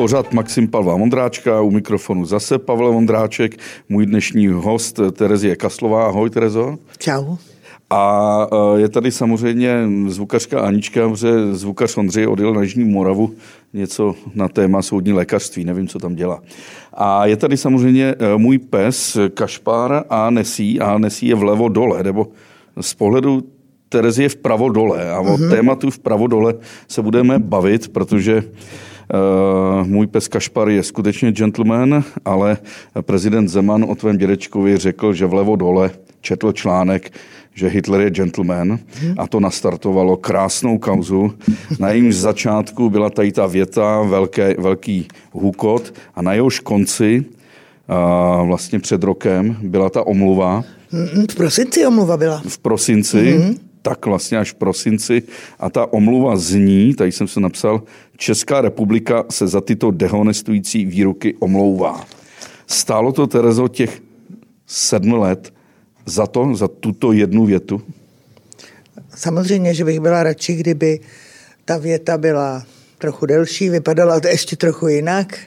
pořad Maxim Pavla Vondráčka, u mikrofonu zase Pavel Vondráček, můj dnešní host Terezie Kaslová. Ahoj Terezo. Čau. A e, je tady samozřejmě zvukařka Anička, protože zvukař Ondřej odjel na Jižní Moravu něco na téma soudní lékařství, nevím, co tam dělá. A je tady samozřejmě e, můj pes Kašpár a Nesí, a Nesí je vlevo dole, nebo z pohledu Terezie vpravo dole. A o mm-hmm. tématu vpravo dole se budeme bavit, protože Uh, můj pes Kašpar je skutečně gentleman, ale prezident Zeman o tvém dědečkovi řekl, že vlevo dole četl článek, že Hitler je gentleman a to nastartovalo krásnou kauzu. Na jejímž začátku byla tady ta věta, velké, velký hukot a na jehož konci vlastně před rokem byla ta omluva. V prosinci omluva byla. V prosinci, mm-hmm. Tak vlastně až v prosinci. A ta omluva zní, tady jsem se napsal, Česká republika se za tyto dehonestující výroky omlouvá. Stálo to, Terezo, těch sedm let, za to, za tuto jednu větu? Samozřejmě, že bych byla radši, kdyby ta věta byla trochu delší, vypadala to ještě trochu jinak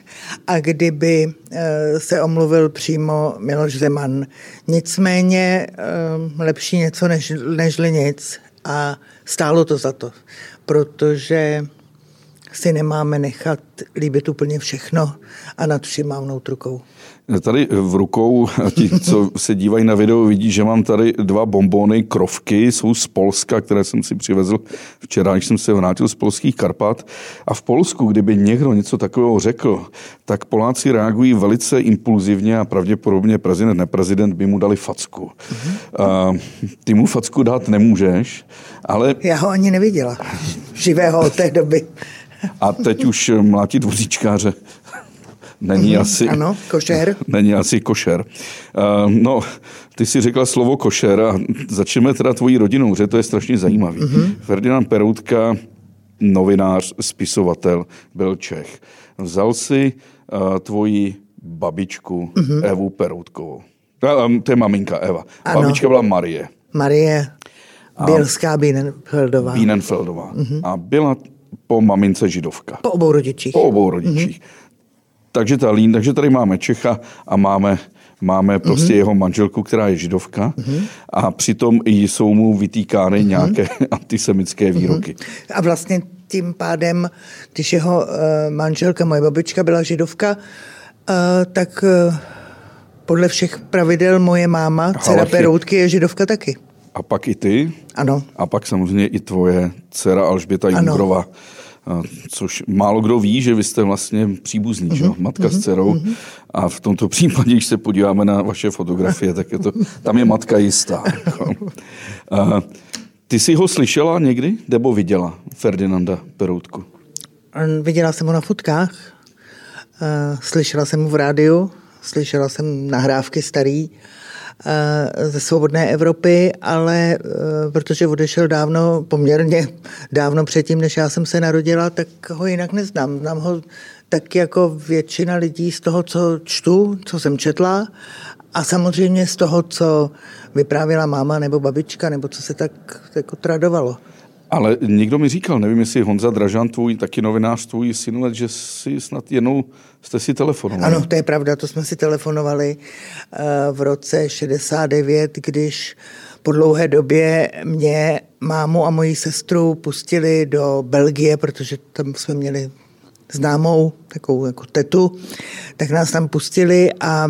a kdyby eh, se omluvil přímo Miloš Zeman. Nicméně eh, lepší něco než, nežli nic a stálo to za to, protože si nemáme nechat líbit úplně všechno a nad vším mávnout rukou. Tady v rukou, ti, co se dívají na video, vidí, že mám tady dva bombony krovky, jsou z Polska, které jsem si přivezl včera, když jsem se vrátil z polských Karpat. A v Polsku, kdyby někdo něco takového řekl, tak Poláci reagují velice impulzivně a pravděpodobně prezident, neprezident by mu dali facku. Mm-hmm. Ty mu facku dát nemůžeš, ale... Já ho ani neviděla, živého od té doby. A teď už mlátí dvoříčkáře není mm-hmm, asi... Ano, košer. Není asi košer. Uh, no, ty si řekla slovo košer a začneme teda tvojí rodinou, že to je strašně zajímavý. Mm-hmm. Ferdinand Peroutka, novinář, spisovatel, byl Čech. Vzal si uh, tvoji babičku mm-hmm. Evu Peroutkovou. Uh, to je maminka Eva. Ano. Babička byla Marie. Marie Bělská Bienenfeldová. Bienenfeldová. Mm-hmm. A byla po mamince židovka. Po obou rodičích. Po obou rodičích. Mm-hmm. Takže ta lín, takže tady máme Čecha a máme máme prostě mm-hmm. jeho manželku, která je židovka mm-hmm. a přitom jsou mu vytýkány mm-hmm. nějaké antisemické mhm. výroky. Mm-hmm. A vlastně tím pádem, když jeho uh, manželka, moje babička byla židovka, uh, tak uh, podle všech pravidel moje máma, dcera Peroutky, je židovka taky. A pak i ty? Ano. A pak samozřejmě i tvoje dcera Alžběta Jungrova což málo kdo ví, že vy jste vlastně příbuzný, uh-huh, že? Mhm, matka uh-huh, s dcerou. Uh-huh. A v tomto případě, když se podíváme na vaše fotografie, tak je to, tam je matka jistá. a, ty jsi ho slyšela někdy, nebo viděla Ferdinanda Peroutku? Viděla jsem ho na fotkách, slyšela jsem ho v rádiu, slyšela jsem nahrávky starý, Eh, ze svobodné Evropy, ale eh, protože odešel dávno, poměrně dávno předtím, než já jsem se narodila, tak ho jinak neznám. Znám ho tak jako většina lidí z toho, co čtu, co jsem četla a samozřejmě z toho, co vyprávěla máma nebo babička, nebo co se tak jako tradovalo. Ale někdo mi říkal, nevím, jestli Honza Dražan, tvůj taky novinář, tvůj synulet, že si snad jednou jste si telefonovali. Ano, to je pravda, to jsme si telefonovali eh, v roce 69, když po dlouhé době mě, mámu a moji sestru pustili do Belgie, protože tam jsme měli známou takovou jako tetu, tak nás tam pustili a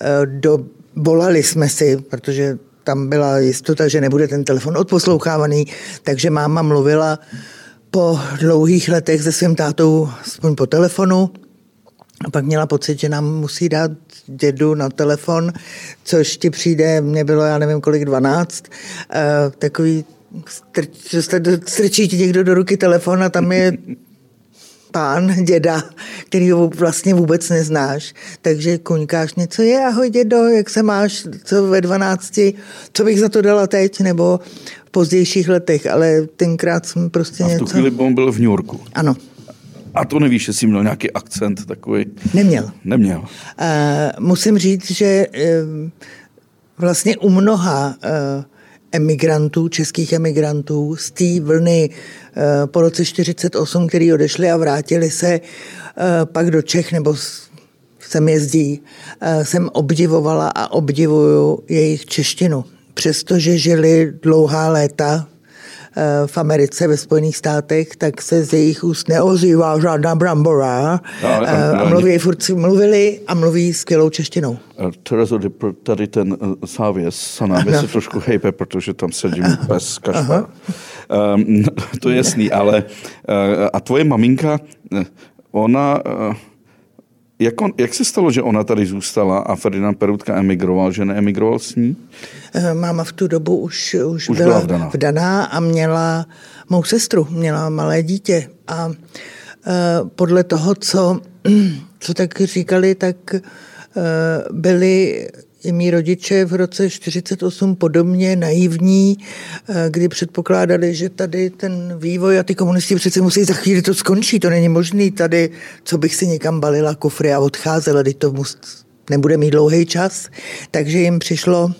eh, do, volali jsme si, protože tam byla jistota, že nebude ten telefon odposlouchávaný, takže máma mluvila po dlouhých letech se svým tátou aspoň po telefonu. A pak měla pocit, že nám musí dát dědu na telefon, což ti přijde, mě bylo, já nevím kolik, 12, uh, takový strč, strčí ti někdo do ruky telefon a tam je pán, děda, který ho vlastně vůbec neznáš, takže kuňkáš něco je, ahoj dědo, jak se máš, co ve 12, co bych za to dala teď, nebo v pozdějších letech, ale tenkrát jsem prostě A v tu něco... chvíli on byl v New Yorku. Ano. A to nevíš, jestli měl nějaký akcent takový? Neměl. Neměl. Uh, musím říct, že uh, vlastně u mnoha uh, emigrantů, českých emigrantů z té vlny po roce 48, který odešli a vrátili se eh, pak do Čech nebo sem jezdí, jsem obdivovala a obdivuju jejich češtinu. Přestože žili dlouhá léta Eh, v Americe, ve Spojených státech, tak se z jejich úst neozývá žádná brambora. No, eh, a mluví, furt mluvili a mluví skvělou češtinou. Eh, Terezo, tady ten závěs se nám se trošku hejpe, protože tam sedím bez kašpa. Um, to je jasný, ale a tvoje maminka, ona jak, on, jak se stalo, že ona tady zůstala a Ferdinand Peroutka emigroval, že neemigroval s ní? Eh, máma v tu dobu už, už, už byla, byla vdaná. vdaná a měla mou sestru, měla malé dítě. A uh, podle toho, co, co tak říkali, tak uh, byli i mý rodiče v roce 48 podobně naivní, eh, kdy předpokládali, že tady ten vývoj a ty komunisti přece musí za chvíli to skončí, to není možný tady, co bych si někam balila kufry a odcházela, teď to nebude mít dlouhý čas. Takže jim přišlo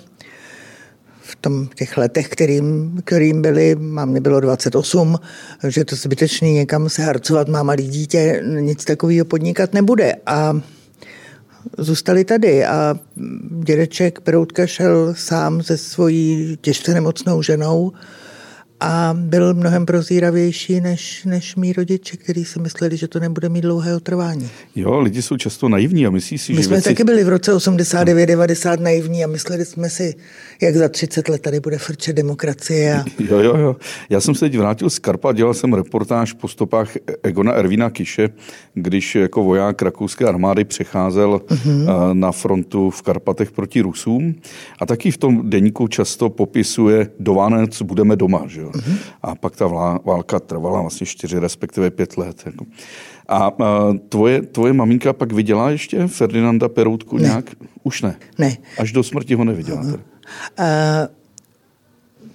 v tom těch letech, kterým, kterým byli, mám nebylo 28, že to zbytečný někam se harcovat, má malý dítě, nic takového podnikat nebude. A zůstali tady a dědeček Peroutka šel sám se svojí těžce nemocnou ženou a byl mnohem prozíravější než, než mý rodiče, kteří si mysleli, že to nebude mít dlouhé trvání. Jo, lidi jsou často naivní a myslí si, My že jsme věci... taky byli v roce 89-90 naivní a mysleli jsme si, jak za 30 let tady bude frčet demokracie. A... Jo, jo, jo. Já jsem se teď vrátil z Karpa, dělal jsem reportáž po stopách Egona Ervína Kiše, když jako voják rakouské armády přecházel uh-huh. na frontu v Karpatech proti Rusům. A taky v tom deníku často popisuje do Vánec budeme doma. Že jo? Uh-huh. A pak ta válka trvala vlastně čtyři, respektive pět let. Jako. A, tvoje, tvoje maminka pak viděla ještě Ferdinanda Peroutku ne. nějak? Už ne. Ne. Až do smrti ho neviděla. Uh-huh. Uh,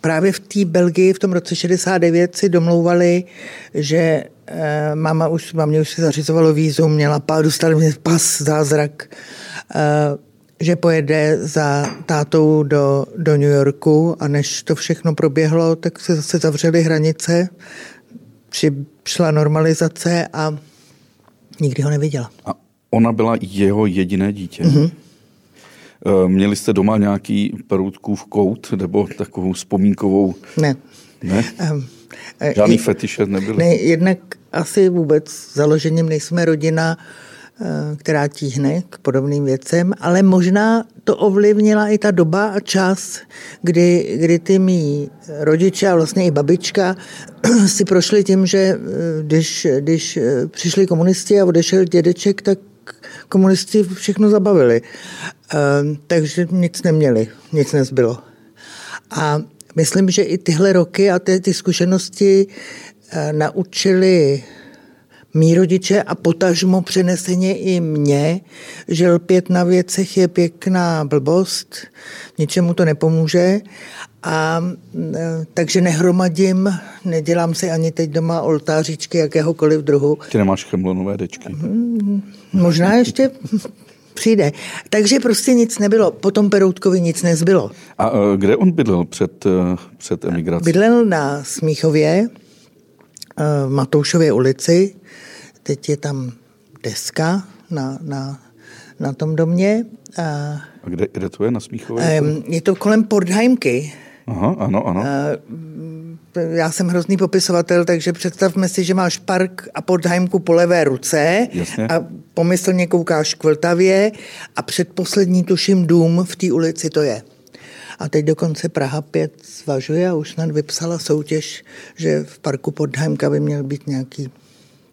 právě v té Belgii v tom roce 69 si domlouvali, že uh, máma už, mámě už si zařizovalo vízum, měla pár, dostali mě pas, zázrak, uh, že pojede za tátou do, do New Yorku a než to všechno proběhlo, tak se zase zavřely hranice, přišla normalizace a nikdy ho neviděla. A ona byla jeho jediné dítě? Mm-hmm. Měli jste doma nějaký Peroutkův kout nebo takovou vzpomínkovou? Ne. Ne? Um, Žádný fetiše nebyl? Ne, jednak asi vůbec založením nejsme rodina, Eh, která tíhne k podobným věcem, ale možná to ovlivnila i ta doba a čas, kdy, kdy ty mý rodiče a vlastně i babička si prošli tím, že eh, když, když eh, přišli komunisti a odešel dědeček, tak komunisti všechno zabavili. Takže nic neměli, nic nezbylo. A myslím, že i tyhle roky a ty, ty zkušenosti naučili mý rodiče a potažmo přeneseně i mě, že lpět na věcech je pěkná blbost, ničemu to nepomůže. A e, takže nehromadím, nedělám si ani teď doma oltářičky jakéhokoliv druhu. Ty nemáš chemlonové dečky. Hmm, možná ještě přijde. Takže prostě nic nebylo. Potom Peroutkovi nic nezbylo. A e, kde on bydlel před, e, před emigrací? Bydlel na Smíchově, v Matoušově ulici. Teď je tam deska na, na, na tom domě. A, a kde, kde to je na Smíchově? Je to kolem Portheimky. Aha, ano, ano. Já jsem hrozný popisovatel, takže představme si, že máš park a Portheimku po levé ruce Jasně. a pomyslně koukáš k Vltavě a předposlední tuším dům v té ulici to je. A teď dokonce Praha 5 zvažuje a už snad vypsala soutěž, že v parku Podheimka by měl být nějaký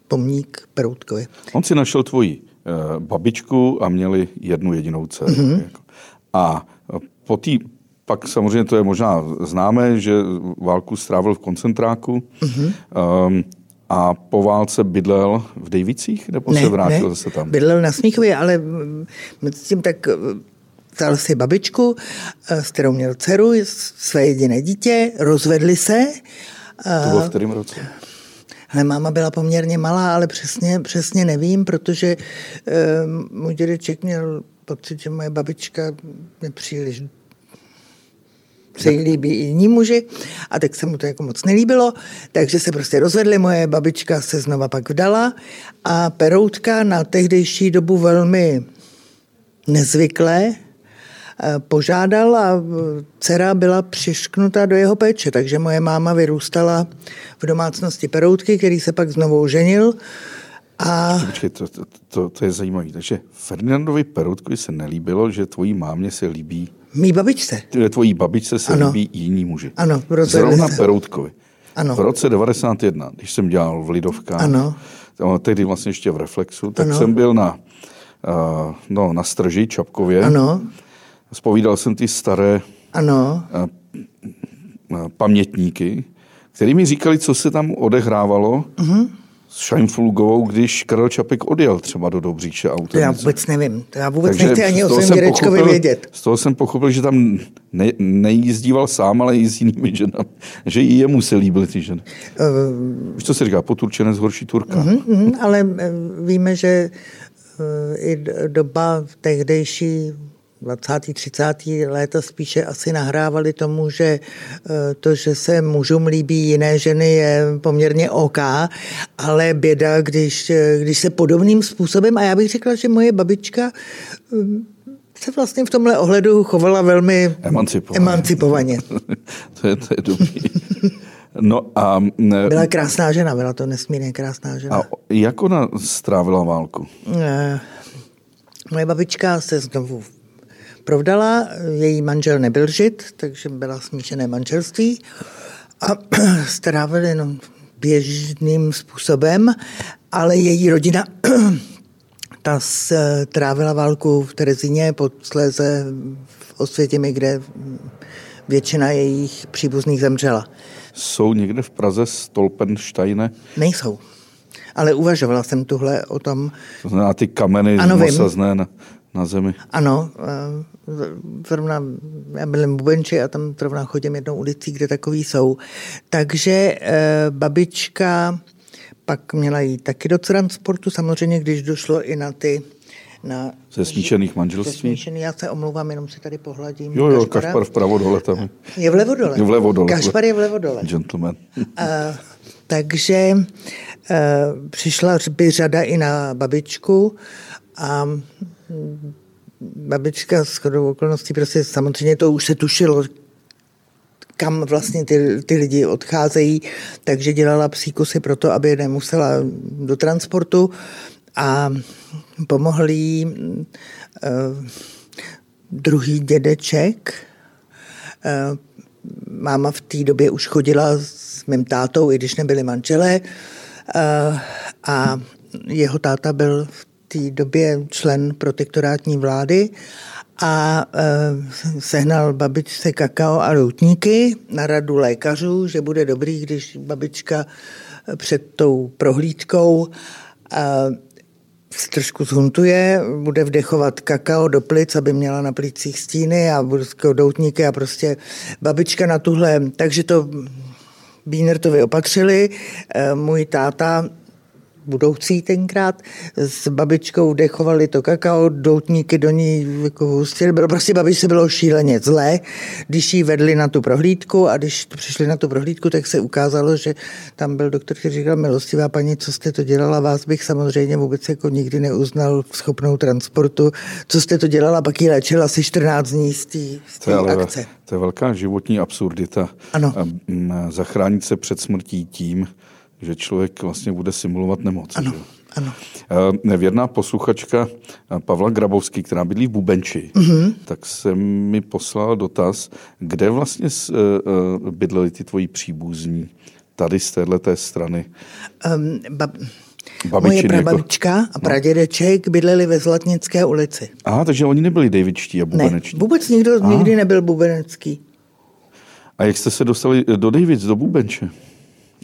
pomník Peroutkovi. On si našel tvoji uh, babičku a měli jednu jedinou dceru. Mm-hmm. A po tý, pak samozřejmě to je možná známé, že válku strávil v koncentráku. Mm-hmm. Um, a po válce bydlel v Dejvicích, nebo ne, se vrátil ne, zase tam? bydlel na Smíchově, ale s tím tak vzal si babičku, eh, s kterou měl dceru, své jediné dítě, rozvedli se. To bylo v kterém roce? Ale máma byla poměrně malá, ale přesně, přesně nevím, protože um, můj dědeček měl pocit, že moje babička je příliš se jí líbí i jiní muži a tak se mu to jako moc nelíbilo, takže se prostě rozvedli, moje babička se znova pak vdala a Peroutka na tehdejší dobu velmi nezvyklé požádal a dcera byla přišknuta do jeho péče, takže moje máma vyrůstala v domácnosti Peroutky, který se pak znovu oženil. A... Počkej, to, to, to, to je zajímavé. Takže Ferdinandovi Peroutkovi se nelíbilo, že tvojí mámě se líbí... Mý babičce. Tvojí babičce se ano. líbí jiní muži. Ano. Roce Zrovna Peroutkovi. Ano. V roce 91, když jsem dělal v Lidovkách, ano. tehdy vlastně ještě v Reflexu, tak ano. jsem byl na uh, no, na Strži, Čapkově. Ano. Spovídal jsem ty staré ano. Uh, pamětníky, který mi říkali, co se tam odehrávalo uh-huh. s Scheinflugovou, když Karel Čapek odjel třeba do Dobříše autem. To já vůbec nevím. To já vůbec Takže nechci ani o svém dědečkovi vědět. Z toho jsem pochopil, že tam ne, nejízdíval sám, ale i s jinými ženami. Že i jemu se líbily ty ženy. Uh, Víš, co se říká? Poturčenec horší Turka. Uh-huh, uh-huh, ale víme, že i doba tehdejší 20. 30. léta spíše asi nahrávali tomu, že eh, to, že se mužům líbí jiné ženy, je poměrně OK, ale běda, když, eh, když se podobným způsobem, a já bych řekla, že moje babička eh, se vlastně v tomhle ohledu chovala velmi emancipovaně. emancipovaně. to, je, to je dobrý. No a... Ne, byla krásná žena, byla to nesmírně krásná žena. A jak ona strávila válku? Ne, moje babička se znovu provdala, její manžel nebyl žid, takže byla smíšené manželství a strávili jenom běžným způsobem, ale její rodina ta strávila válku v Terezíně, posléze v Osvětěmi, kde většina jejich příbuzných zemřela. Jsou někde v Praze Stolpensteine? Nejsou. Ale uvažovala jsem tuhle o tom. To znamená ty kameny ano, mosazné na, na zemi. Ano, eh, zrovna já byl v Bubenči a tam zrovna chodím jednou ulicí, kde takový jsou. Takže eh, babička pak měla jít taky do transportu, samozřejmě, když došlo i na ty na... Ze smíšených manželství? Ze smíšený, já se omlouvám, jenom si tady pohladím. Jo, jo, Kašpara. Kašpar vpravo dole tam. Je vlevo dole. Je vlevo dole. Kašpar je vlevo dole. Gentleman. uh, takže uh, přišla by řada i na babičku a babička s chodou okolností prostě samozřejmě to už se tušilo, kam vlastně ty, ty lidi odcházejí, takže dělala psíkusy pro to, aby nemusela do transportu a pomohl jí uh, druhý dědeček. Uh, máma v té době už chodila s mým tátou, i když nebyli manželé. Uh, a jeho táta byl v té době člen protektorátní vlády a e, sehnal babičce kakao a routníky na radu lékařů, že bude dobrý, když babička před tou prohlídkou e, trošku zhuntuje, bude vdechovat kakao do plic, aby měla na plicích stíny a doutníky a prostě babička na tuhle, takže to Bínertovi opatřili. Můj táta budoucí tenkrát, s babičkou dechovali to kakao, doutníky do ní jako hustili. Bylo, prostě babičce bylo šíleně zlé, když jí vedli na tu prohlídku a když přišli na tu prohlídku, tak se ukázalo, že tam byl doktor, který říkal, milostivá paní, co jste to dělala, vás bych samozřejmě vůbec jako nikdy neuznal schopnou transportu. Co jste to dělala, pak ji léčila asi 14 dní z té akce. To je velká životní absurdita. Ano. Zachránit se před smrtí tím, že člověk vlastně bude simulovat nemoc. Ano, že? ano. Eh, věrná posluchačka eh, Pavla Grabovský, která bydlí v Bubenči, mm-hmm. tak se mi poslala dotaz, kde vlastně eh, bydleli ty tvoji příbuzní tady z téhle strany. Um, bab... Moje jako- prababička jako... a pradědeček bydleli ve Zlatnické ulici. Aha, takže oni nebyli Davidčtí a bubenečtí. Ne, vůbec nikdo Aha. nikdy nebyl bubenecký. A jak jste se dostali do Davids, do Bubenče?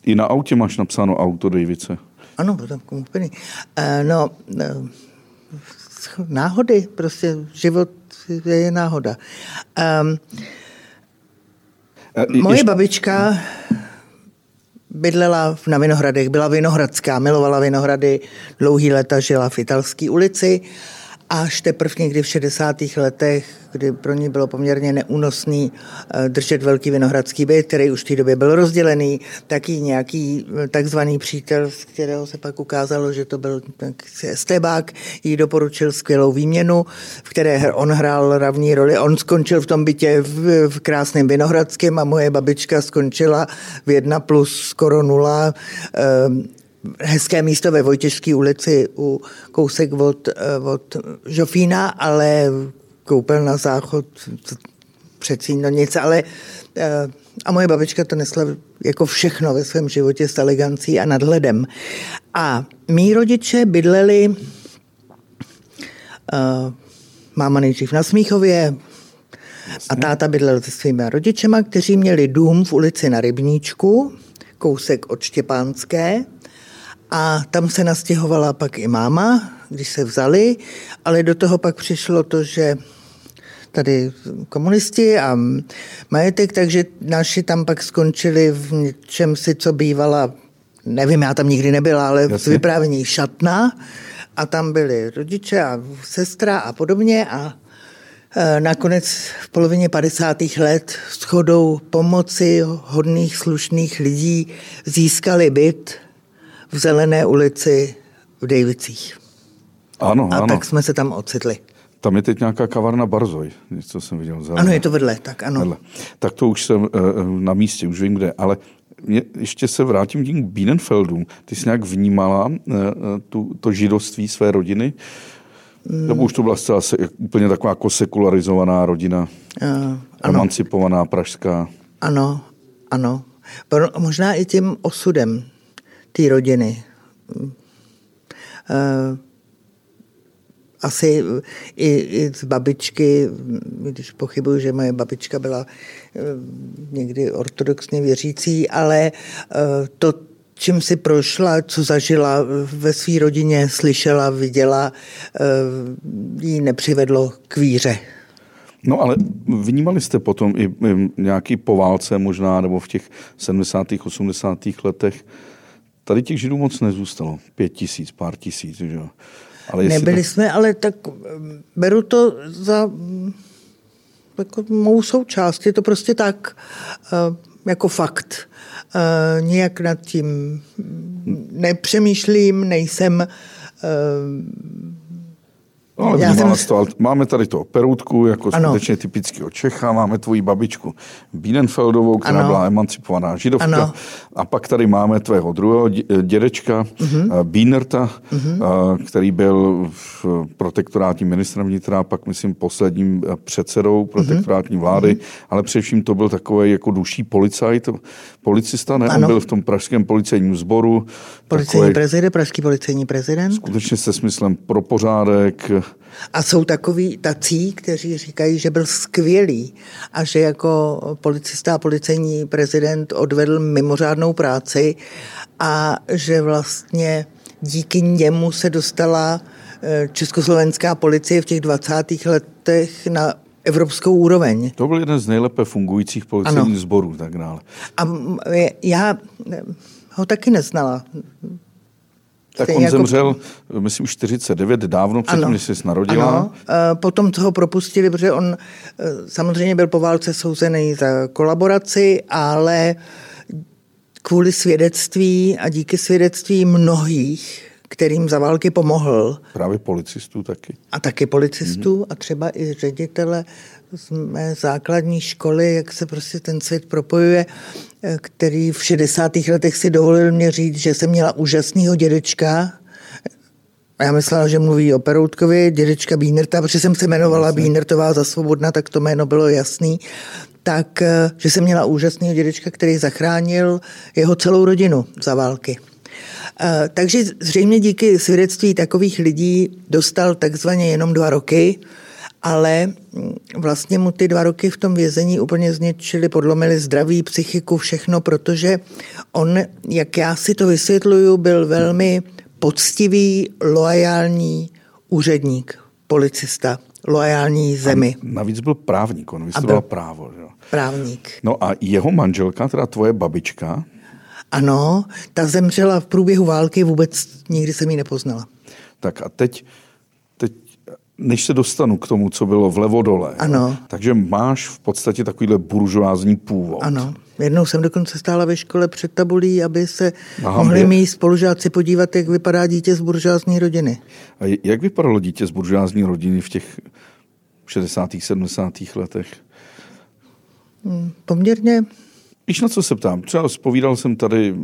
I na autě máš napsáno auto Davice. Ano, to tam úplně. Uh, no, uh, náhody, prostě život je náhoda. Um, uh, moje ještě... babička bydlela na Vinohradech, byla vinohradská, milovala Vinohrady, dlouhý léta žila v italské ulici až teprve někdy v 60. letech, kdy pro ní bylo poměrně neúnosný eh, držet velký vinohradský byt, který už v té době byl rozdělený, taky nějaký eh, takzvaný přítel, z kterého se pak ukázalo, že to byl estebák, jí doporučil skvělou výměnu, v které on hrál ravní roli. On skončil v tom bytě v, v krásném Vinohradském a moje babička skončila v jedna plus skoro nula hezké místo ve Vojtěžské ulici u kousek od, eh, od Žofína, ale koupel na záchod přeci no nic, ale eh, a moje babička to nesla jako všechno ve svém životě s elegancí a nadhledem. A mý rodiče bydleli uh, máma nejdřív na Smíchově a táta bydlel se svými rodičema, kteří měli dům v ulici na Rybníčku, kousek od Štěpánské a tam se nastěhovala pak i máma, když se vzali, ale do toho pak přišlo to, že tady komunisti a majetek, takže naši tam pak skončili v něčem si, co bývala, nevím, já tam nikdy nebyla, ale v vyprávění šatna a tam byli rodiče a sestra a podobně a e, Nakonec v polovině 50. let s chodou pomoci hodných slušných lidí získali byt v Zelené ulici v Dejvicích. Ano, a ano. tak jsme se tam ocitli. Tam je teď nějaká kavárna Barzoj, něco jsem viděl. Zelené. Ano, je to vedle, tak ano. Vedle. Tak to už jsem uh, na místě, už vím kde, ale mě, ještě se vrátím tím Bienenfeldům. Ty jsi nějak vnímala uh, tu, to židovství své rodiny? Mm. Nebo už to byla zcela se, úplně taková jako sekularizovaná rodina, uh, emancipovaná pražská? Ano, ano. Možná i tím osudem té rodiny. Uh, asi i, i z babičky, když pochybuju, že moje babička byla eh, někdy ortodoxně věřící, ale eh, to, čím si prošla, co zažila ve své rodině, slyšela, viděla, jí nepřivedlo k víře. No ale vnímali jste potom i nějaký poválce možná, nebo v těch 70. 80. letech Tady těch židů moc nezůstalo. Pět tisíc, pár tisíc. Že? Ale Nebyli to... jsme, ale tak beru to za jako mou součást. Je to prostě tak, eh, jako fakt. Eh, nijak nad tím nepřemýšlím, nejsem eh, No, ale Já jsem... to, ale máme tady to peroutku, jako ano. skutečně typického Čecha, máme tvoji babičku Bienenfeldovou, která ano. byla emancipovaná židovka. Ano. A pak tady máme tvého druhého dědečka, uh-huh. Bienerta, uh-huh. který byl v protektorátním ministrem vnitra, pak myslím posledním eh, předsedou protektorátní vlády, uh-huh. ale především to byl takový jako duší policajt, policista, ne? Ano. On byl v tom pražském policejním sboru. Policejní takový, prezident, pražský policejní prezident. Skutečně se smyslem pro pořádek, a jsou takový tací, kteří říkají, že byl skvělý a že jako policista a policejní prezident odvedl mimořádnou práci a že vlastně díky němu se dostala eh, československá policie v těch 20. letech na evropskou úroveň. To byl jeden z nejlépe fungujících policejních sborů. Tak dále. A já eh, ho taky neznala. Tak on jako... zemřel, myslím, 49, dávno předtím, než jsi narodila. Ano. E, potom ho propustili, protože on e, samozřejmě byl po válce souzený za kolaboraci, ale kvůli svědectví a díky svědectví mnohých, kterým za války pomohl. Právě policistů taky. A taky policistů mm-hmm. a třeba i ředitele z mé základní školy, jak se prostě ten svět propojuje, eh, který v 60. letech si dovolil mě říct, že jsem měla úžasného dědečka, a já myslela, že mluví o Peroutkovi, dědečka Bínerta, protože jsem se jmenovala Jasně. Bínertová za svobodna, tak to jméno bylo jasný. Tak, eh, že jsem měla úžasného dědečka, který zachránil jeho celou rodinu za války. Eh, takže zřejmě díky svědectví takových lidí dostal takzvaně jenom dva roky, ale mm, vlastně mu ty dva roky v tom vězení úplně zničili, podlomili zdraví, psychiku, všechno, protože on, jak já si to vysvětluju, byl velmi poctivý, loajální úředník, policista, loajální zemi. A navíc byl právník, on vystudoval právo. Že? Právník. No a jeho manželka, teda tvoje babička? Ano, ta zemřela v průběhu války, vůbec nikdy jsem ji nepoznala. Tak a teď než se dostanu k tomu, co bylo vlevo dole. Ano. Takže máš v podstatě takovýhle buržoázní původ. Ano. Jednou jsem dokonce stála ve škole před tabulí, aby se Aha, mohli mý spolužáci podívat, jak vypadá dítě z buržoázní rodiny. A jak vypadalo dítě z buržoázní rodiny v těch 60. 70. letech? Hmm, poměrně Víš, na co se ptám? Třeba spovídal jsem tady uh,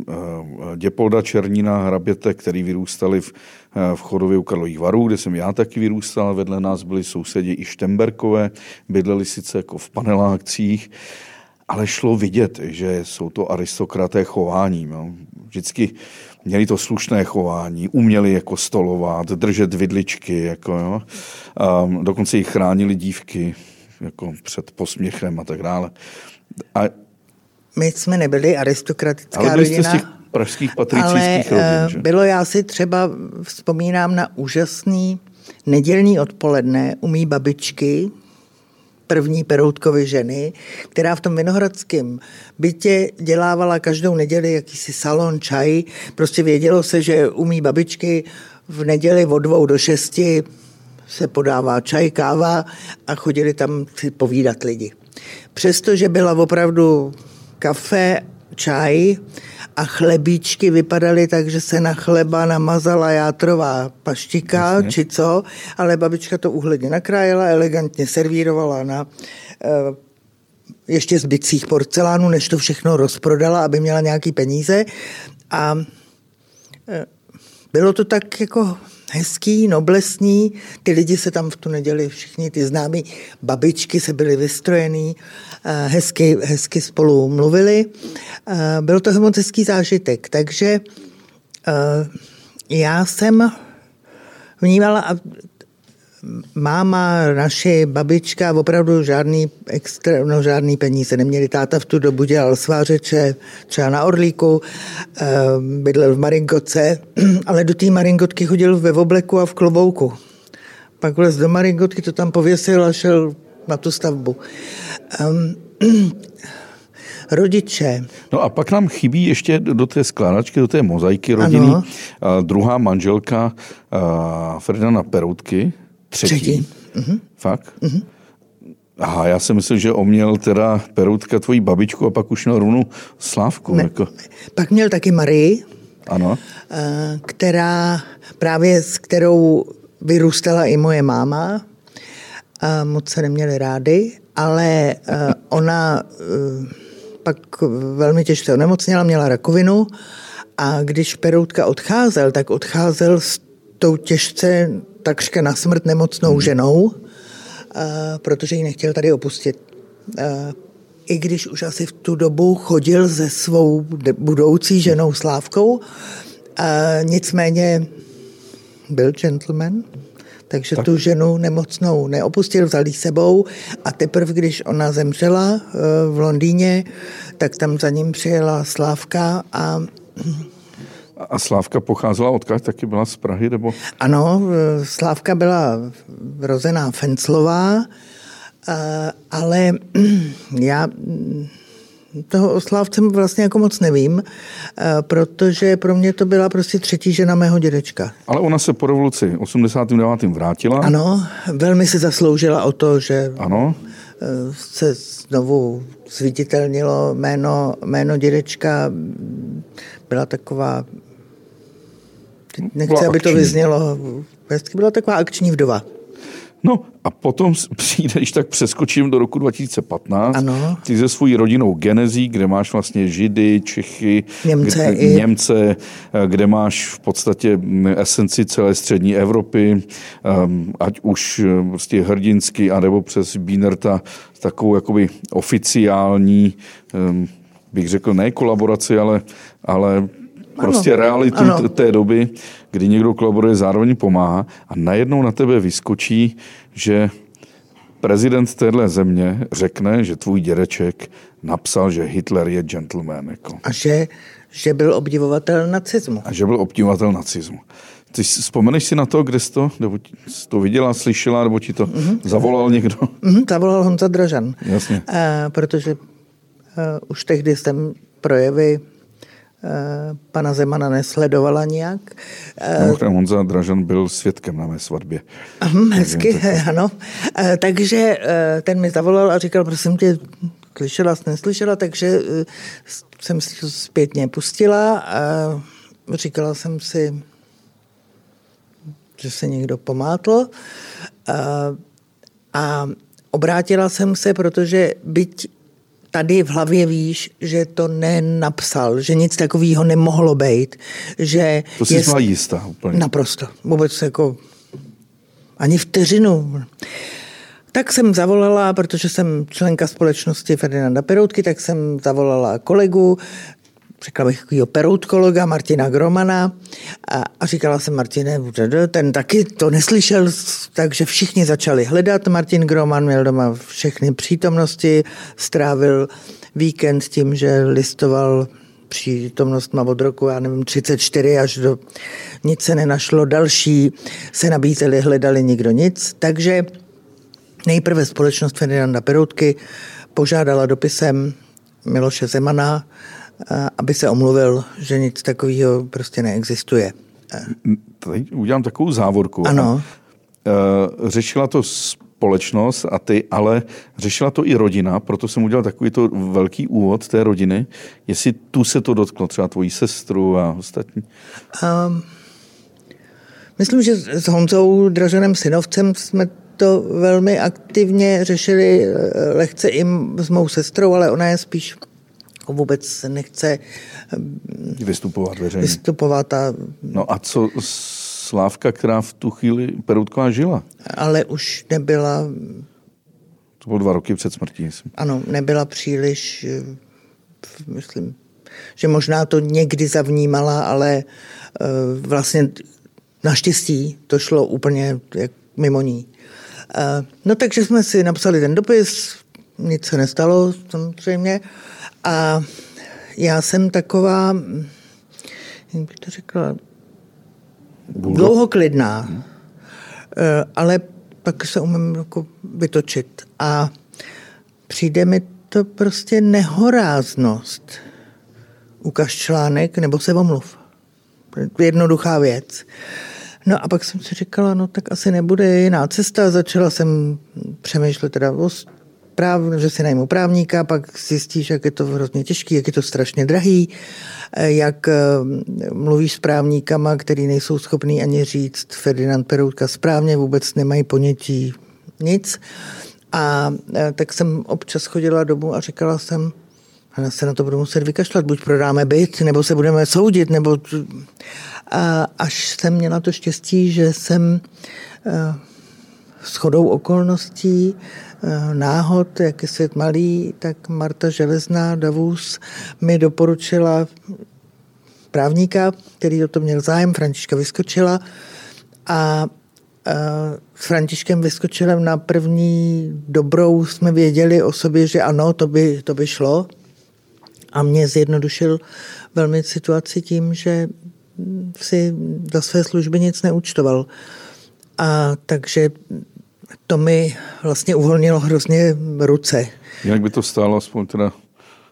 Děpolda Černína Hraběte, který vyrůstali v, uh, v Chodově u Karlových varů, kde jsem já taky vyrůstal. Vedle nás byli sousedi i Štemberkové, bydleli sice jako v panelákcích, ale šlo vidět, že jsou to aristokraté chováním. Jo. Vždycky měli to slušné chování, uměli jako stolovat, držet vidličky, jako, jo. Um, dokonce jich chránili dívky jako před posměchem a tak dále. A my jsme nebyli aristokratická ale byli jste rodina. z těch pražských ale patricijských eh, rodin, že? bylo já si třeba, vzpomínám na úžasný nedělní odpoledne u mý babičky, první Peroutkovy ženy, která v tom vinohradském bytě dělávala každou neděli jakýsi salon, čaj. Prostě vědělo se, že u mý babičky v neděli od dvou do šesti se podává čaj, káva a chodili tam si povídat lidi. Přestože byla opravdu kafe, čaj a chlebíčky vypadaly tak, že se na chleba namazala játrová paštika, Jasně. či co, ale babička to uhledně nakrájela, elegantně servírovala na eh, ještě zbytcích porcelánu, než to všechno rozprodala, aby měla nějaký peníze. A eh, bylo to tak jako hezký, noblesní. Ty lidi se tam v tu neděli, všichni ty známí babičky se byly vystrojený, hezky, hezky spolu mluvili. Eh, Byl to moc hezký zážitek, takže eh, já jsem vnímala, a máma, naše babička opravdu žádný, extra, no žádný peníze neměli. Táta v tu dobu dělal svářeče třeba na Orlíku, eh, bydlel v Maringoce, ale do té Maringotky chodil ve obleku a v klobouku. Pak vlez do Maringotky, to tam pověsil a šel na tu stavbu. Um, rodiče. No a pak nám chybí ještě do té skládačky, do té mozaiky rodiny Ano. a druhá manželka a Ferdinanda Peroutky, třetí. Třetí. Uh-huh. Fakt? Uh-huh. Aha, já jsem myslel, že oměl teda Peroutka tvoji babičku a pak už měl rovnou Slávku. Ne. Jako. Pak měl taky Marii, Ano. eh, která právě s kterou vyrůstala i moje máma. A moc se neměli rády, ale eh, ona eh, pak velmi těžce onemocněla, měla rakovinu a když Peroutka odcházel, tak odcházel s tou těžce takřka na smrt nemocnou ženou, eh, protože ji nechtěl tady opustit. I když už asi v tu dobu chodil se svou budoucí ženou Slávkou, nicméně byl gentleman, takže tak. tu ženu nemocnou neopustil, vzal ji sebou a teprve, když ona zemřela eh, v Londýně, tak tam za ním přijela Slávka a A Slávka pocházela odkud? Taky byla z Prahy? Nebo... ano, eh, Slávka byla rozená Fenclová, eh, ale já toho o Slávce vlastně jako moc nevím, eh, protože pro mě to byla prostě třetí žena mého dědečka. Ale ona se po revoluci 89. vrátila. Ano, velmi si zasloužila o to, že Ano. eh, se znovu zviditelnilo jméno, jméno dědečka. Byla taková, nechci, Byla aby to akční. vyznělo, hezky byla taková akční vdova. No a potom přijde, když tak přeskočím do roku 2015, Ano. ty se svojí rodinou Genezí, kde máš vlastně Židy, Čechy, Němce kde, i- Němce, eh, kde máš v podstatě mm, esenci celé střední Evropy, um, ať už eh, prostě hrdinsky, anebo přes Bínerta, takovou jakoby oficiální, um, bych řekl, ne kolaboraci, ale, ale prostě realitu ano. t- té doby, kdy někdo kolaboruje, zároveň pomáhá a najednou na tebe vyskočí, že prezident téhle země řekne, že tvůj dědeček napsal, že Hitler je gentleman. Jako. A že, že byl obdivovatel nacismu. A že byl obdivovatel nacismu. Ty vzpomeneš si na to, kde jsi to, nebo jsi to viděla, slyšela, nebo ti to mm-hmm. zavolal někdo? Mhm, zavolal Honza Dražan. Jasně. Eh, protože eh, už tehdy jsem projevy pana Zemana nesledovala nijak. Mimochodem Honza Dražan byl svědkem na mé svatbě. Hm, hezky, ano. Takže ten mi zavolal a říkal, prosím tě, slyšela jsi, neslyšela, takže jsem si to zpětně pustila a říkala jsem si, že se někdo pomátl. A, a obrátila jsem se, protože byť tady v hlavě víš, že to nenapsal, že nic takového nemohlo být. Že to jsi je... jistá úplně. Naprosto. Vůbec jako ani vteřinu. Tak jsem zavolala, protože jsem členka společnosti Ferdinanda Peroutky, tak jsem zavolala kolegu, řekla bych takového peroutkologa Martina Gromana a, a říkala jsem Martine, ten taky to neslyšel, takže všichni začali hledat. Martin Groman měl doma všechny přítomnosti, strávil víkend tím, že listoval přítomnost má od roku, já nevím, 34 až do nic se nenašlo, další se nabízeli, hledali nikdo nic, takže nejprve společnost Ferdinanda Peroutky požádala dopisem Miloše Zemana, aby se omluvil, že nic takového prostě neexistuje. Tady udělám takovou závorku. Ano. E, řešila to společnost a ty, ale řešila to i rodina, proto jsem udělal takový to velký úvod té rodiny. Jestli tu se to dotklo, třeba tvojí sestru a ostatní. Um, myslím, že s Honzou Draženem Synovcem jsme to velmi aktivně řešili eh, lehce i s mou sestrou, ale ona je spíš jako vůbec nechce eh, vystupovat veřejně. Vystupovat a... No a co Slávka, která v tu chvíli Perutková žila? Ale už nebyla... To bylo dva roky před smrtí. Ano, nebyla příliš, eh, myslím, že možná to někdy zavnímala, ale eh, vlastně naštěstí to šlo úplně jak mimo ní. No takže jsme si napsali ten dopis, nic se nestalo samozřejmě. A já jsem taková, jak bych to řekla, dlouhoklidná, hmm. ale pak se umím jako vytočit. A přijde mi to prostě nehoráznost. Ukaž článek nebo se omluv. Jednoduchá věc. No a pak jsem si říkala, no tak asi nebude jiná cesta. Začala jsem přemýšlet teda o práv, že si najmu právníka, pak zjistíš, jak je to hrozně těžký, jak je to strašně drahý, eh, jak eh, mluvíš s právníkama, který nejsou schopní ani říct Ferdinand Peroutka správně, vůbec nemají ponětí nic. A eh, tak jsem občas chodila domů a říkala jsem, a se na to budu muset vykašlat, buď prodáme byt, nebo se budeme soudit, nebo... A až jsem měla to štěstí, že jsem shodou okolností náhod, jak je svět malý, tak Marta Železná Davus mi doporučila právníka, který o to měl zájem, Františka vyskočila a eh, s Františkem Vyskočilem na první dobrou jsme věděli o sobě, že ano, to by, to by šlo. A mě zjednodušil velmi situaci tím, že si za své služby nic neúčtoval. A takže to mi vlastně uvolnilo hrozně ruce. Jak by to stálo aspoň teda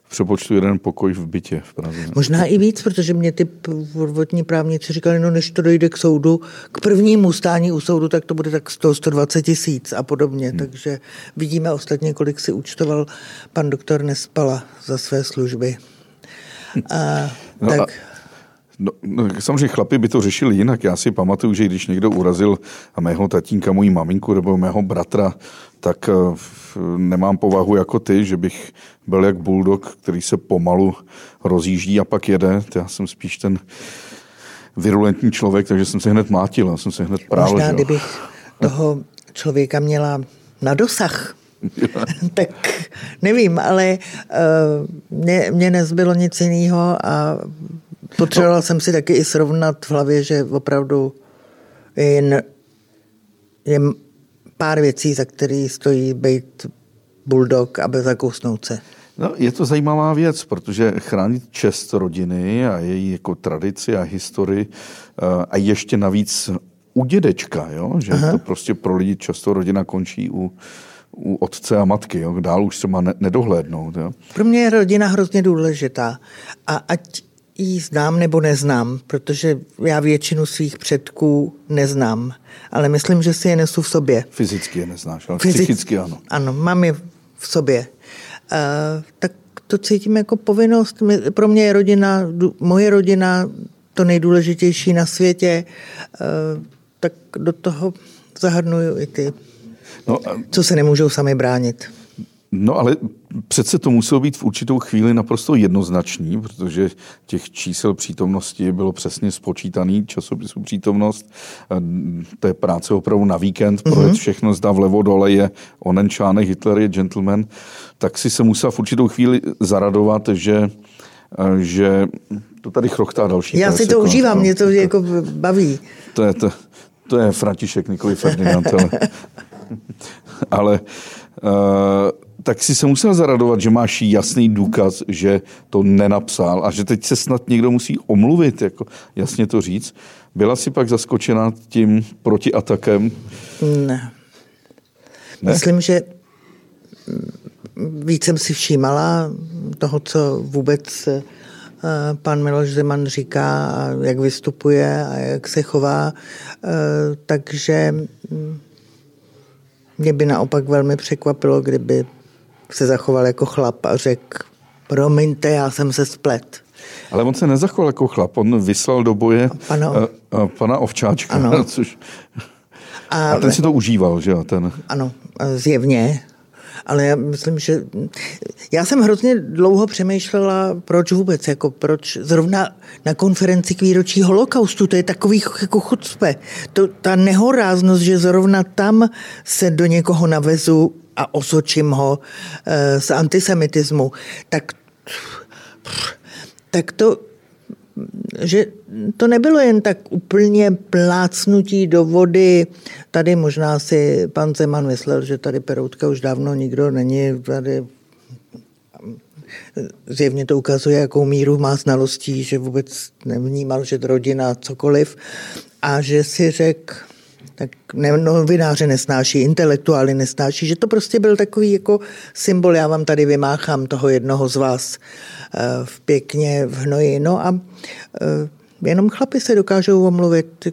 v přepočtu jeden pokoj v bytě v Praze. Možná i víc, protože mě ty prvotní právníci říkali, no než to dojde k soudu, k prvnímu stání u soudu, tak to bude tak 100, 120 tisíc a podobně. Hmm. Takže vidíme ostatně, kolik si účtoval pan doktor Nespala za své služby. A, no tak... A No, no, samozřejmě chlapi by to řešili jinak. Já si pamatuju, že když někdo urazil mého tatínka, moji maminku nebo mého bratra, tak uh, nemám povahu jako ty, že bych byl jak bulldog, který se pomalu rozjíždí a pak jede. Já jsem spíš ten virulentní člověk, takže jsem se hned mátil, já jsem se hned právě. Možná, kdybych toho člověka měla na dosah, tak nevím, ale uh, mě, mě nezbylo nic jiného a Potřeboval jsem si taky i srovnat v hlavě, že opravdu jen je pár věcí, za který stojí být bulldog a bezakousnout se. No, je to zajímavá věc, protože chránit čest rodiny a její jako tradici a historii eh, a ještě navíc u dědečka, jo? že Aha. to prostě pro lidi často rodina končí u, u otce a matky, jo? dál už se má nedohlédnout. Jo? Pro mě je rodina hrozně důležitá a ať ji znám nebo neznám, protože já většinu svých předků neznám, ale myslím, že si je nesu v sobě. Fyzicky je neznáš, ale Fyzic... psychicky ano. Ano, mám je v sobě. Uh, tak to cítím jako povinnost. Pro mě je rodina, moje rodina to nejdůležitější na světě, uh, tak do toho zahrnuju i ty, no, co se nemůžou sami bránit. No ale přece to muselo být v určitou chvíli naprosto jednoznačný, protože těch čísel přítomnosti bylo přesně spočítaný časopisu přítomnost. To je práce opravdu na víkend, mm-hmm. projet všechno, zda vlevo dole je onen článek Hitler je gentleman, tak si se musel v určitou chvíli zaradovat, že že to tady chrochtá další. Já si to užívám, mě to jako baví. To je, to, to je František, nikoli Ferdinand, ale, ale uh, tak si se musel zaradovat, že máš jasný důkaz, že to nenapsal a že teď se snad někdo musí omluvit, jako jasně to říct. Byla si pak zaskočena tím protiatakem? Ne. ne. Myslím, že víc jsem si všímala toho, co vůbec eh, pan Miloš Zeman říká a jak vystupuje a jak se chová. Eh, takže mm, mě by naopak velmi překvapilo, kdyby se zachoval jako chlap a řekl, promiňte, já jsem se splet. Ale on se nezachoval jako chlap, on vyslal do boje pana, a, a pana Ovčáčka, ano. což... A, a ten si to užíval, že jo? Ten... Ano, zjevně. Ale já myslím, že já jsem hrozně dlouho přemýšlela, proč vůbec, jako proč zrovna na konferenci k výročí holokaustu, to je takový jako chucpe. To, ta nehoráznost, že zrovna tam se do někoho navezu a osočím ho eh, z antisemitismu, tak, tak to, že to nebylo jen tak úplně plácnutí do vody. Tady možná si pan Zeman myslel, že tady Peroutka už dávno nikdo není. Tady zjevně to ukazuje, jakou míru má znalostí, že vůbec nevnímal, že rodina cokoliv. A že si řekl, tak ne, novináře nesnáší, intelektuály nesnáší, že to prostě byl takový jako symbol, já vám tady vymáchám toho jednoho z vás uh, v pěkně v hnoji. No a uh, jenom chlapi se dokážou omluvit.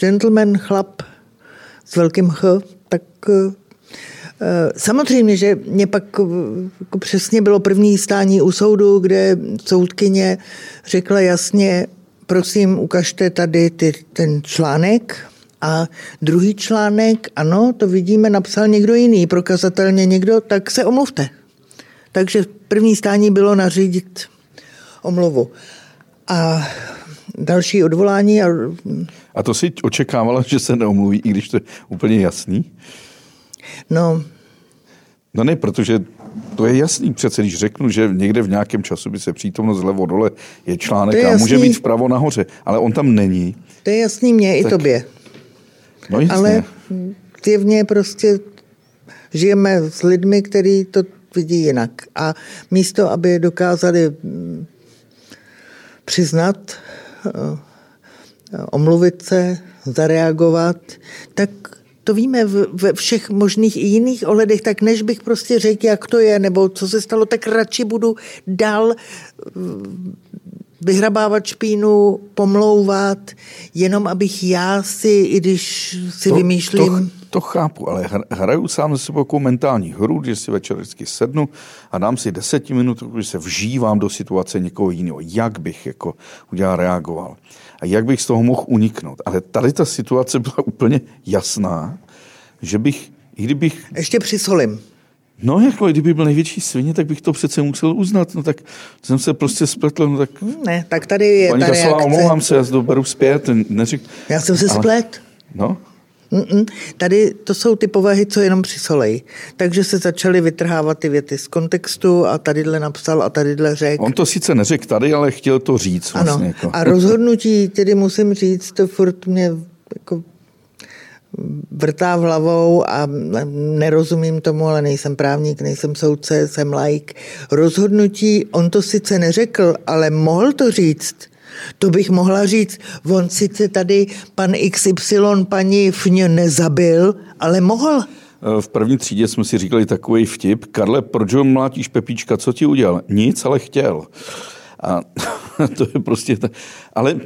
Gentleman, chlap s velkým Ch, tak uh, Samozřejmě, že mě pak jako přesně bylo první stání u soudu, kde soudkyně řekla jasně, prosím, ukažte tady ty, ten článek, a druhý článek, ano, to vidíme, napsal někdo jiný, prokazatelně někdo, tak se omluvte. Takže první stání bylo nařídit omluvu. A další odvolání. A, a to si očekávala, že se neomluví, i když to je úplně jasný? No. No ne, protože to je jasný přece, když řeknu, že někde v nějakém časopise přítomnost levo dole je článek je a může být vpravo nahoře, ale on tam není. To je jasný mě tak, i tobě. No jasně. Ale zjevně prostě žijeme s lidmi, kteří to vidí jinak. A místo, aby dokázali mm, přiznat, eh, omluvit se, zareagovat, tak to víme ve všech možných i jiných ohledech, tak než bych prostě řekl, jak to je, nebo co se stalo, tak radši budu dál vyhrabávat špínu, pomlouvat, jenom abych já si, i když si to, vymýšlím... To, to chápu, ale hraju sám ze sebou jako mentální hru, že si večer vždycky sednu a dám si deseti minut, když se vžívám do situace někoho jiného, jak bych jako udělal, reagoval a jak bych z toho mohl uniknout. Ale tady ta situace byla úplně jasná, že bych, i kdybych... Ještě přisolím. No, jako kdyby byl největší svině, tak bych to přece musel uznat. No tak jsem se prostě spletl. No tak... Ne, tak tady je Paní ta Kasová, reakce. omlouvám se, já to beru zpět. Neřek... Já jsem se Ale... splet. No, Mm-mm. Tady to jsou ty povahy, co jenom přisolej. Takže se začaly vytrhávat ty věty z kontextu a tadyhle napsal a tadyhle řekl. On to sice neřekl tady, ale chtěl to říct. Vlastně, ano. Jako. A rozhodnutí, tedy musím říct, to furt mě jako vrtá v hlavou a nerozumím tomu, ale nejsem právník, nejsem soudce, jsem laik. Rozhodnutí, on to sice neřekl, ale mohl to říct. To bych mohla říct, on sice tady pan XY paní Fně nezabil, ale mohl. V první třídě jsme si říkali takový vtip. Karle, proč ho mlátíš Pepíčka, co ti udělal? Nic, ale chtěl. A to je prostě... Ta... Ale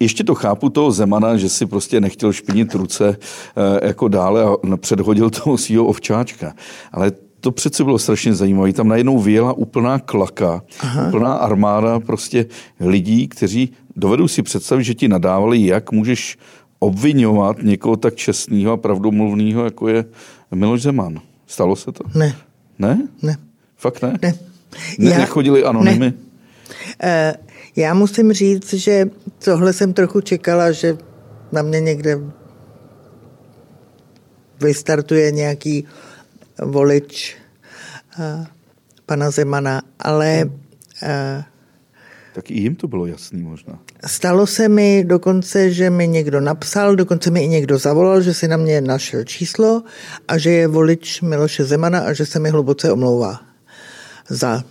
ještě to chápu toho Zemana, že si prostě nechtěl špinit ruce eh, jako dále a předhodil toho svého ovčáčka. Ale to přece bylo strašně zajímavé. Tam najednou vyjela úplná klaka, Aha. úplná armáda prostě lidí, kteří dovedou si představit, že ti nadávali, jak můžeš obvinovat někoho tak čestného a pravdomluvného, jako je Miloš Zeman. Stalo se to? Ne. Ne? Ne. Fakt ne? Ne. ne Já, nechodili anonymy? Ne. Já musím říct, že tohle jsem trochu čekala, že na mě někde vystartuje nějaký volič uh, pana Zemana, ale uh, tak i jim to bylo jasný možná. Stalo se mi dokonce, že mi někdo napsal, dokonce mi i někdo zavolal, že si na mě našel číslo a že je volič Miloše Zemana a že se mi hluboce omlouvá za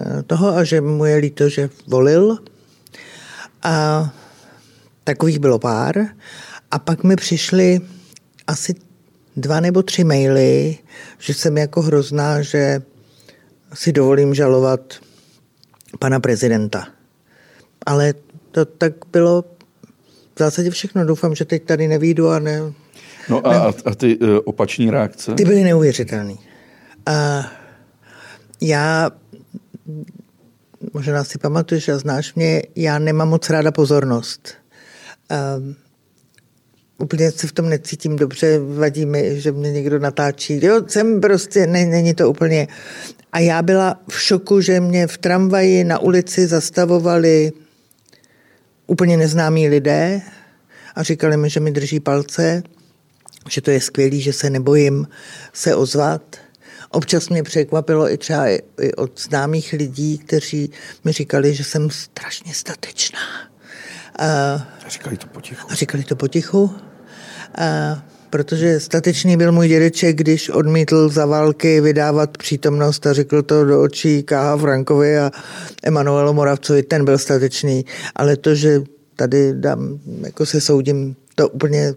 eh, toho a že mu je líto, že volil. A takových bylo pár. A pak mi přišly asi dva nebo tři maily, že jsem jako hrozná, že si dovolím žalovat pana prezidenta. Ale to tak bylo v zásadě všechno. Doufám, že teď tady nevídu a ne... No a, ne, a ty uh, opační reakce? Ty byly neuvěřitelné. A já, možná si pamatuješ a znáš mě, já nemám moc ráda pozornost. Um, úplně se v tom necítím dobře, vadí mi, že mě někdo natáčí. Jo, jsem prostě, ne, není to úplně. A já byla v šoku, že mě v tramvaji na ulici zastavovali úplně neznámí lidé a říkali mi, že mi drží palce, že to je skvělý, že se nebojím se ozvat. Občas mě překvapilo i třeba i od známých lidí, kteří mi říkali, že jsem strašně statečná. A říkali to potichu. A říkali to potichu. A protože statečný byl můj dědeček, když odmítl za války vydávat přítomnost a řekl to do očí K.H. Frankovi a Emanuelu Moravcovi, ten byl statečný, ale to, že tady dám, jako se soudím, to úplně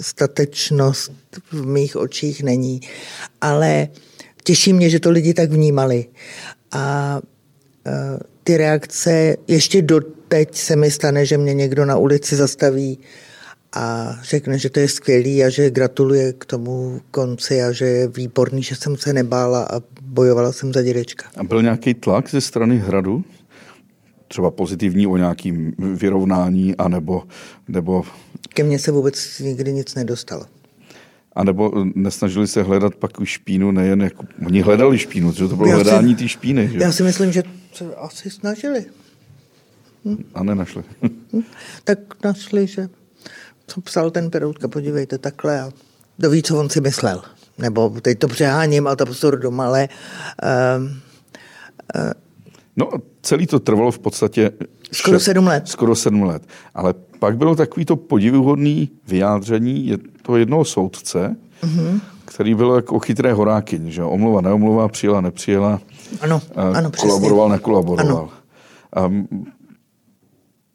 statečnost v mých očích není. Ale těší mě, že to lidi tak vnímali. A e, ty reakce, ještě doteď se mi stane, že mě někdo na ulici zastaví a řekne, že to je skvělý a že gratuluje k tomu konci a že je výborný, že jsem se nebála a bojovala jsem za dědečka. A byl nějaký tlak ze strany hradu? Třeba pozitivní o nějakým vyrovnání, anebo, nebo... Ke mně se vůbec nikdy nic nedostalo. A nebo nesnažili se hledat pak už špínu, nejen jako... Oni hledali špínu, že to bylo já hledání té špíny. Že? Já si myslím, že se asi snažili. Hm? A nenašli. Hm? Tak našli, že co psal ten Peroutka, podívejte, takhle a kdo ví, co on si myslel. Nebo teď to přeháním a doma, ale... Uh, uh, no celý to trvalo v podstatě... Skoro sedm let. Skoro sedm let. Ale pak bylo takový to podivuhodný vyjádření je to jednoho soudce, uh-huh. který byl jako chytré horáky, že omluva, neomluva, přijela, nepřijela. Ano, ano, přesně. Kolaboroval, nekolaboroval. Ano. Um,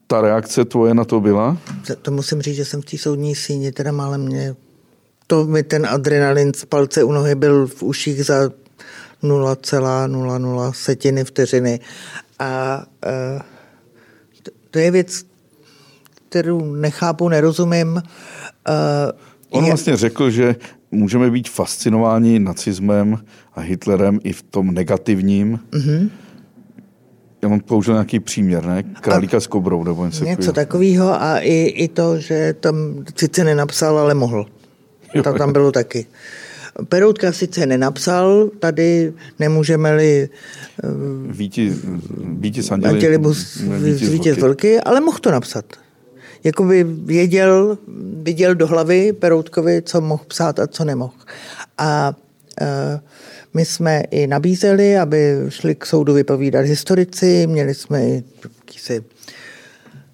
ta reakce tvoje na to byla? To musím říct, že jsem v té soudní síni, teda málem mě, to mi ten adrenalin z palce u nohy byl v uších za 0,00 setiny vteřiny. A uh, to je věc, kterou nechápu, nerozumím. Uh, On vlastně řekl, že můžeme být fascinováni nacismem a Hitlerem i v tom negativním, mm-hmm já mám použil nějaký příměr, ne? Králíka a s kobrou nebo něco, něco takového a i, i to, že tam sice nenapsal, ale mohl. Jo, to tam bylo taky. Peroutka sice nenapsal, tady nemůžeme-li Víti, víti sanděli, vítěz vlky, ale mohl to napsat. Jakoby věděl, viděl do hlavy Peroutkovi, co mohl psát a co nemohl. A uh, my jsme i nabízeli, aby šli k soudu vypovídat historici, měli jsme i jakýsi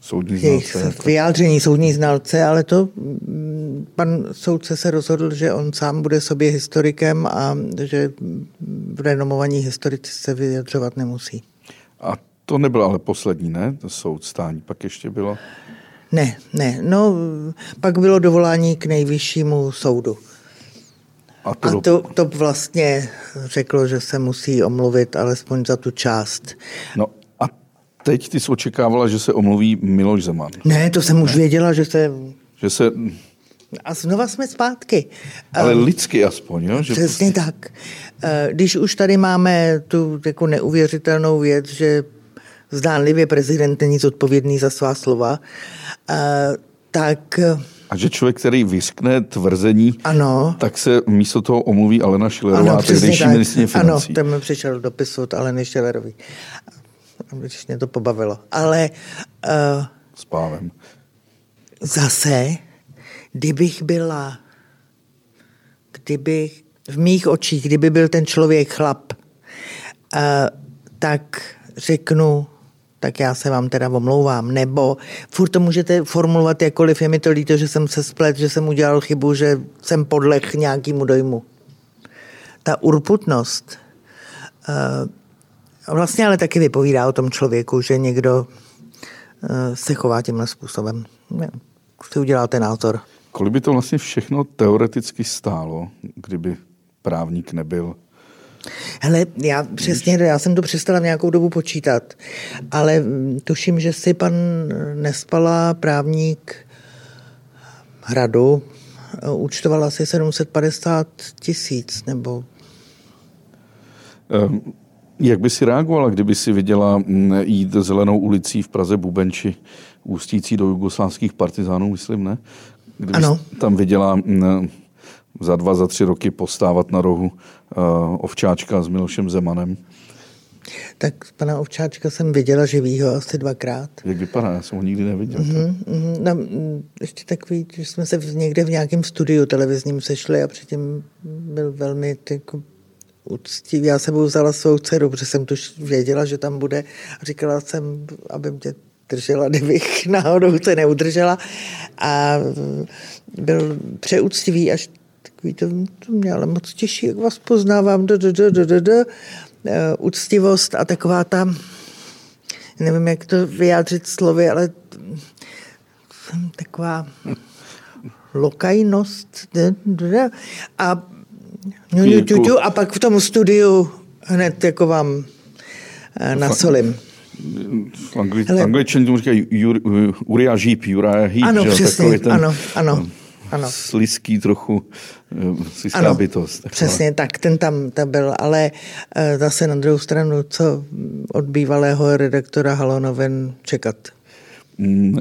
soudní znalce. Jako- vyjádření soudní znalce, ale to mm, pan soudce se rozhodl, že on sám bude sobě historikem a že renomovaní historici se vyjadřovat nemusí. A to nebylo ale poslední, ne? To soud stání, pak ještě bylo? Ne, ne. No, pak bylo dovolání k nejvyššímu soudu. A to, a to, to vlastně řeklo, že se musí omluvit alespoň za tu část. No teď ty jsi očekávala, že se omluví Miloš Zeman. Ne, to jsem už věděla, že se... Že se, A znova jsme zpátky. ale Ehm, lidsky aspoň, jo? Že Přesně tak. Eh, Když už tady máme tu jako neuvěřitelnou věc, že zdánlivě prezident není zodpovědný za svá slova, eh, tak A že člověk, který vyřkne tvrzení, ano, tak se místo toho omluví Alena Šilerová, ano, tehdejší ministrině Ano, financí. ten mi přišel dopis od Aleny Šelerový. Když mě to pobavilo. Ale uh, S pávem. zase, kdybych byla, kdybych v mých očích, kdyby byl ten člověk chlap, uh, tak řeknu, tak já se vám teda omlouvám. Nebo furt to můžete formulovat jakkoliv, je mi to líto, že jsem se splet, že jsem udělal chybu, že jsem podlech nějakému dojmu. Ta urputnost uh, vlastně ale taky vypovídá o tom člověku, že někdo uh, se chová tímhle způsobem. Ne, Si uděláte názor. Kolik by to vlastně všechno teoreticky stálo, kdyby právník nebyl? Hele, já přesně, já jsem to přestala v nějakou dobu počítat, ale tuším, že si pan Nespala, právník Hradu, eh, účtoval asi 750 tisíc, nebo Ehm, Jak by si reagovala, kdyby si viděla mm, jít zelenou ulicí v Praze Bubenči, ústící do jugoslávských partizánů, myslím, ne? Kdyby Ano. tam viděla mm, za dva, za tři roky postávat na rohu uh, ovčáčka s Milošem Zemanem. tak pana Ovčáčka jsem viděla živýho asi dvakrát. Jak vypadá? Já jsem ho nikdy neviděl. Mhm, mhm. No, ještě takový, že jsme se v- někde v nějakém studiu televizním sešli a předtím byl velmi jako úctivý. Já sebou vzala svou dceru, protože jsem to věděla, že tam bude a říkala jsem, aby mě držela, kdybych náhodou se neudržela. A mm, byl přeúctivý až takový to, to mě ale moc těší, jak vás poznávám, d, d, d, d, d, d. Eh, úctivost a taková ta nevím, jak to vyjádřit slovy, ale jsem taková lokajnost. A, ňu, ňu, ťu, ťu, a pak v tom studiu hned jako vám eh, nasolím. V angli, Hele. angličani tomu říkají Jur, Uriah Heep, Uriah Heep, Ano, že přesně, takový ten ano, ano, ano. slizký trochu, eh, slizká Ano, bytost. taková. přesně tak, ten tam, tam byl, ale eh, zase na druhou stranu, co od bývalého redaktora Halonoven čekat. Mm,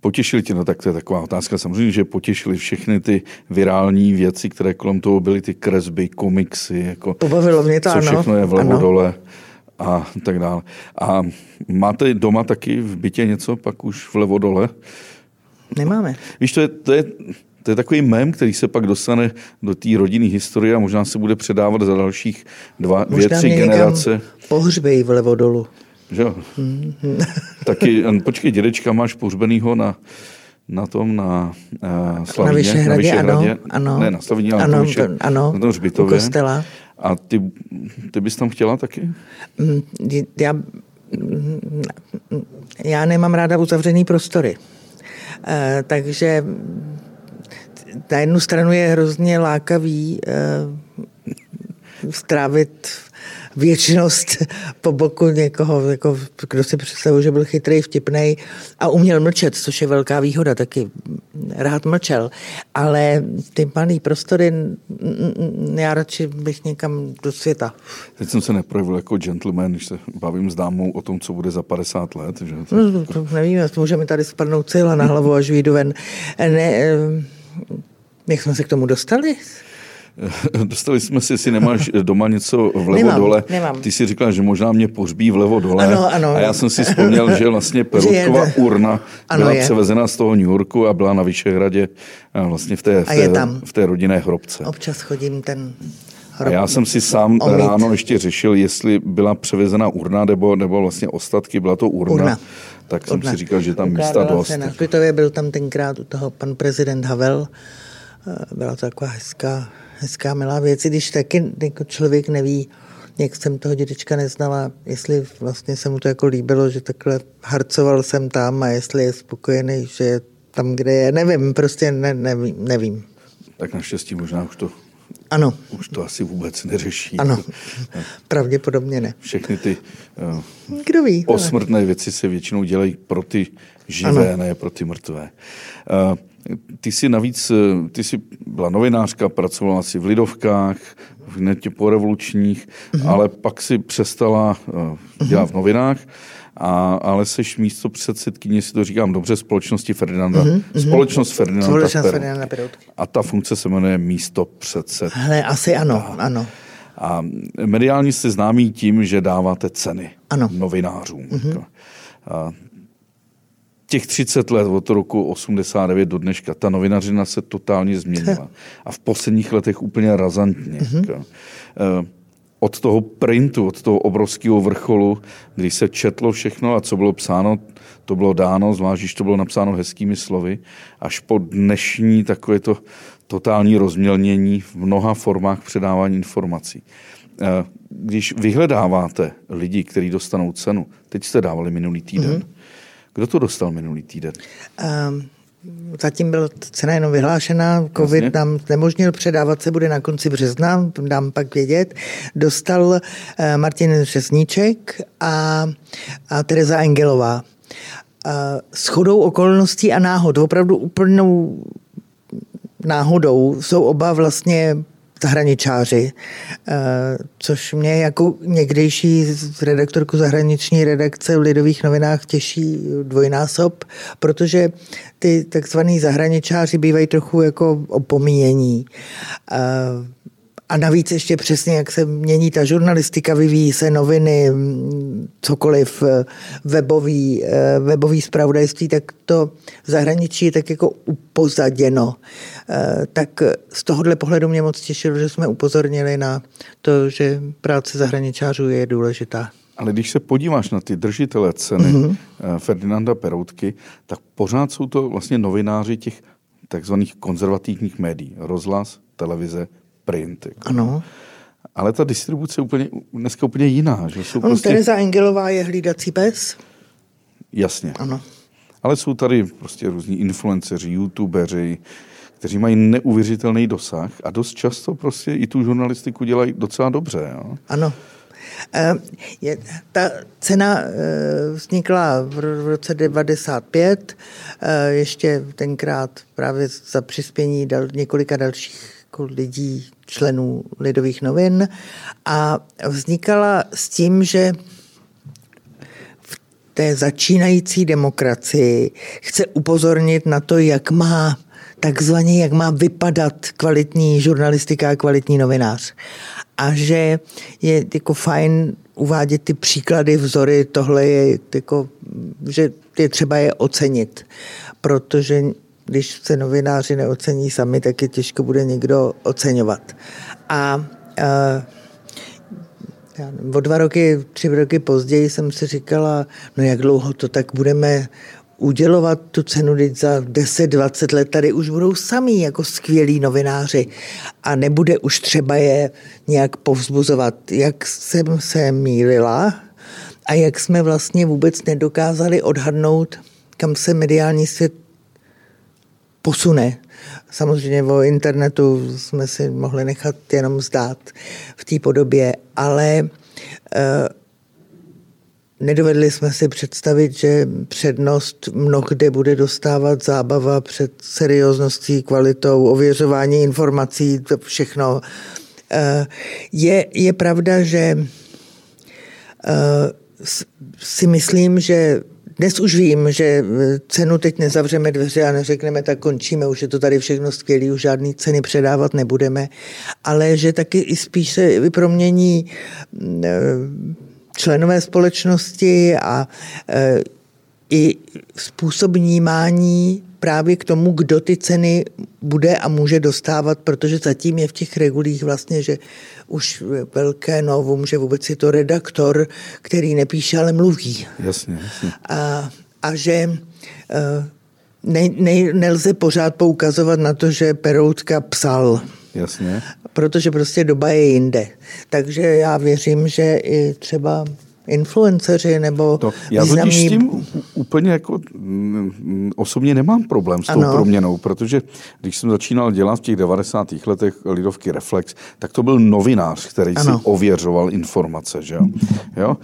Potěšili tě, no tak to je taková otázka. Samozřejmě, že potěšili všechny ty virální věci, které kolem toho byly, ty kresby, komiksy, jako Pobavilo mě to, co ano, všechno je vlevo ano. dole a tak dále. A máte doma taky v bytě něco, pak už vlevo dole? Nemáme. Víš, to je, to je, to je takový mem, který se pak dostane do té rodinné historie a možná se bude předávat za dalších dva, dvě, Možná tři mě generace. někam pohřbej vlevo dolu. Že? jo? Mhm. Taky, eh, počkej, dědečka máš pohřbenýho na, na tom, na uh, Slavíně, Vyšehradě, ano, Vyšehradě. ano. Ne, na Slavíně, ale Ano, na, Vyše, to- ano, na tom u hřbitově. kostela. A ty, ty bys tam chtěla taky? Mm, Já, mm, já nemám ráda uzavřený prostory. Eh, Takže na jednu stranu je hrozně lákavý eh, strávit věčnost po boku někoho, jako, kdo si představuje, že byl chytrý, vtipný a uměl mlčet, což je velká výhoda, taky rád mlčel. Ale ty malý prostory, já radši bych někam do světa. Teď jsem se neprojevil jako gentleman, když se bavím s dámou o tom, co bude za 50 let. Že? To, No, to nevíme, můžeme tady spadnout cíla na hlavu, až vyjdu ven. Ne, eh, jak jsme se k tomu dostali? Dostali jsme si, jestli nemáš doma něco vlevo Nemám, dole. nemám. Ty si říkala, že možná mě pohřbí vlevo dole. Ano, ano. A já jsem si vzpomněl, že vlastně Perutková urna Ano, byla je. převezena z toho New Yorku a byla na Vyšehradě a vlastně v té, v té, tam. v té rodinné hrobce. Občas chodím ten A já jsem si sám omyt. ráno ještě řešil, jestli byla převezena urna nebo, nebo vlastně ostatky, byla to urna. Urna. Tak jsem Urna. si říkal, že tam místa Ukládala dost. Se na hřbitově byl tam tenkrát u toho pan prezident Havel. Eh, Byla to taková hezká, hezká milá věc, i když taky jako člověk neví, jak jsem toho dědečka neznala, jestli vlastně se mu to jako líbilo, že takhle harcoval jsem tam a jestli je spokojený, že je tam, kde je, nevím, prostě ne, nevím, nevím. Tak naštěstí možná už to Ano. Už to asi vůbec neřeší. Ano, pravděpodobně ne. Všechny ty uh, Kdo ví, posmrtné ale... věci se většinou dělají pro ty živé, ano. ne pro ty mrtvé. Uh, ty jsi navíc, ty jsi byla novinářka, pracovala si v Lidovkách, v netě po revolučních, uh-huh. ale pak si přestala uh, dělat v novinách a, ale seš místo předsedkyně, si to říkám dobře, společnosti Ferdinanda. Mm-hmm. Společnost Ferdinanda, Společnost Ferdinanda A ta funkce se jmenuje místo předsed. Hele, asi ano, a, ano. A mediálně jste známí tím, že dáváte ceny ano. novinářům. Mm-hmm. A těch 30 let od roku 89 do dneška, ta novinařina se totálně změnila. A v posledních letech úplně razantně. Mm-hmm od toho printu, od toho obrovského vrcholu, kdy se četlo všechno a co bylo psáno, to bylo dáno, zvlášť, když to bylo napsáno hezkými slovy, až po dnešní takové to totální rozmělnění v mnoha formách předávání informací. Eh, když vyhledáváte lidi, kteří dostanou cenu, teď jste dávali minulý týden, mm-hmm. Kdo to dostal minulý týden? Um Zatím byla cena jenom vyhlášena, covid Jasně. nám nemožnil předávat se, bude na konci března, dám pak vědět. Dostal eh, Martin Řesníček a, a Tereza Engelová. S chodou okolností a náhod, opravdu úplnou náhodou jsou oba vlastně zahraničáři, eh, což mě jako někdejší redaktorku zahraniční redakce v Lidových novinách těší dvojnásob, protože ty takzvaný zahraničáři bývají trochu jako opomíjení. A navíc ještě přesně, jak se mění ta žurnalistika, vyvíjí se noviny, cokoliv, eh, webový, eh, webový spravodajství, tak to v zahraničí je tak jako upozaděno. Eh, tak z tohohle pohledu mě moc těšilo, že jsme upozornili na to, že práce zahraničářů je důležitá. Ale když se podíváš na ty držitele ceny mm-hmm. Ferdinanda Peroutky, tak pořád jsou to vlastně novináři těch takzvaných konzervativních médií. Rozhlas, televize, print. Jako. Ano. Ale ta distribuce je úplně, dneska úplně jiná. Že jsou prostě... Tereza Engelová je hlídací pes. Jasně. Ano. Ale jsou tady prostě různí influenceři, youtubeři, kteří mají neuvěřitelný dosah a dost často prostě i tu žurnalistiku dělají docela dobře. Jo? Ano. Eh, je, ta cena eh, vznikla v roce 95, eh, ještě tenkrát právě za přispění dal, několika dalších jako lidí, členů Lidových novin a vznikala s tím, že v té začínající demokracii chce upozornit na to, jak má takzvaně, jak má vypadat kvalitní žurnalistika a kvalitní novinář. A že je jako fajn uvádět ty příklady, vzory, tohle je jako, že je třeba je ocenit, protože když se novináři neocení sami, tak je těžko bude někdo oceňovat. A uh, o dva roky, tři roky později jsem si říkala, no jak dlouho to tak budeme udělovat tu cenu, když za 10-20 let tady už budou sami jako skvělí novináři a nebude už třeba je nějak povzbuzovat. Jak jsem se mýlila a jak jsme vlastně vůbec nedokázali odhadnout, kam se mediální svět posune. Samozřejmě o internetu jsme si mohli nechat jenom zdát v té podobě, ale eh, nedovedli jsme si představit, že přednost mnohde bude dostávat zábava před seriózností, kvalitou, ověřování informací, to všechno. Eh, je, je pravda, že eh, si myslím, že dnes už vím, že e, cenu teď nezavřeme dveře a neřekneme, tak končíme, už je to tady všechno skvělé, už žádný ceny předávat nebudeme, ale že taky i spíš se promění e, členové společnosti a e, i způsob vnímání právě k tomu, kdo ty ceny bude a může dostávat, protože zatím je v těch regulích vlastně, že už velké novum, že vůbec je to redaktor, který nepíše, ale mluví. Jasně, jasně. A, a že eh, ne, ne, nelze pořád poukazovat na to, že Peroutka psal. Jasně. Protože prostě doba je jinde. Takže já věřím, že i třeba influenceři nebo to, Já významní... totiž s tím úplně jako mm, osobně nemám problém s tou ano. proměnou, protože když jsem začínal dělat v těch 90. letech Lidovky Reflex, tak to byl novinář, který ano. si ověřoval informace. Že jo? jo?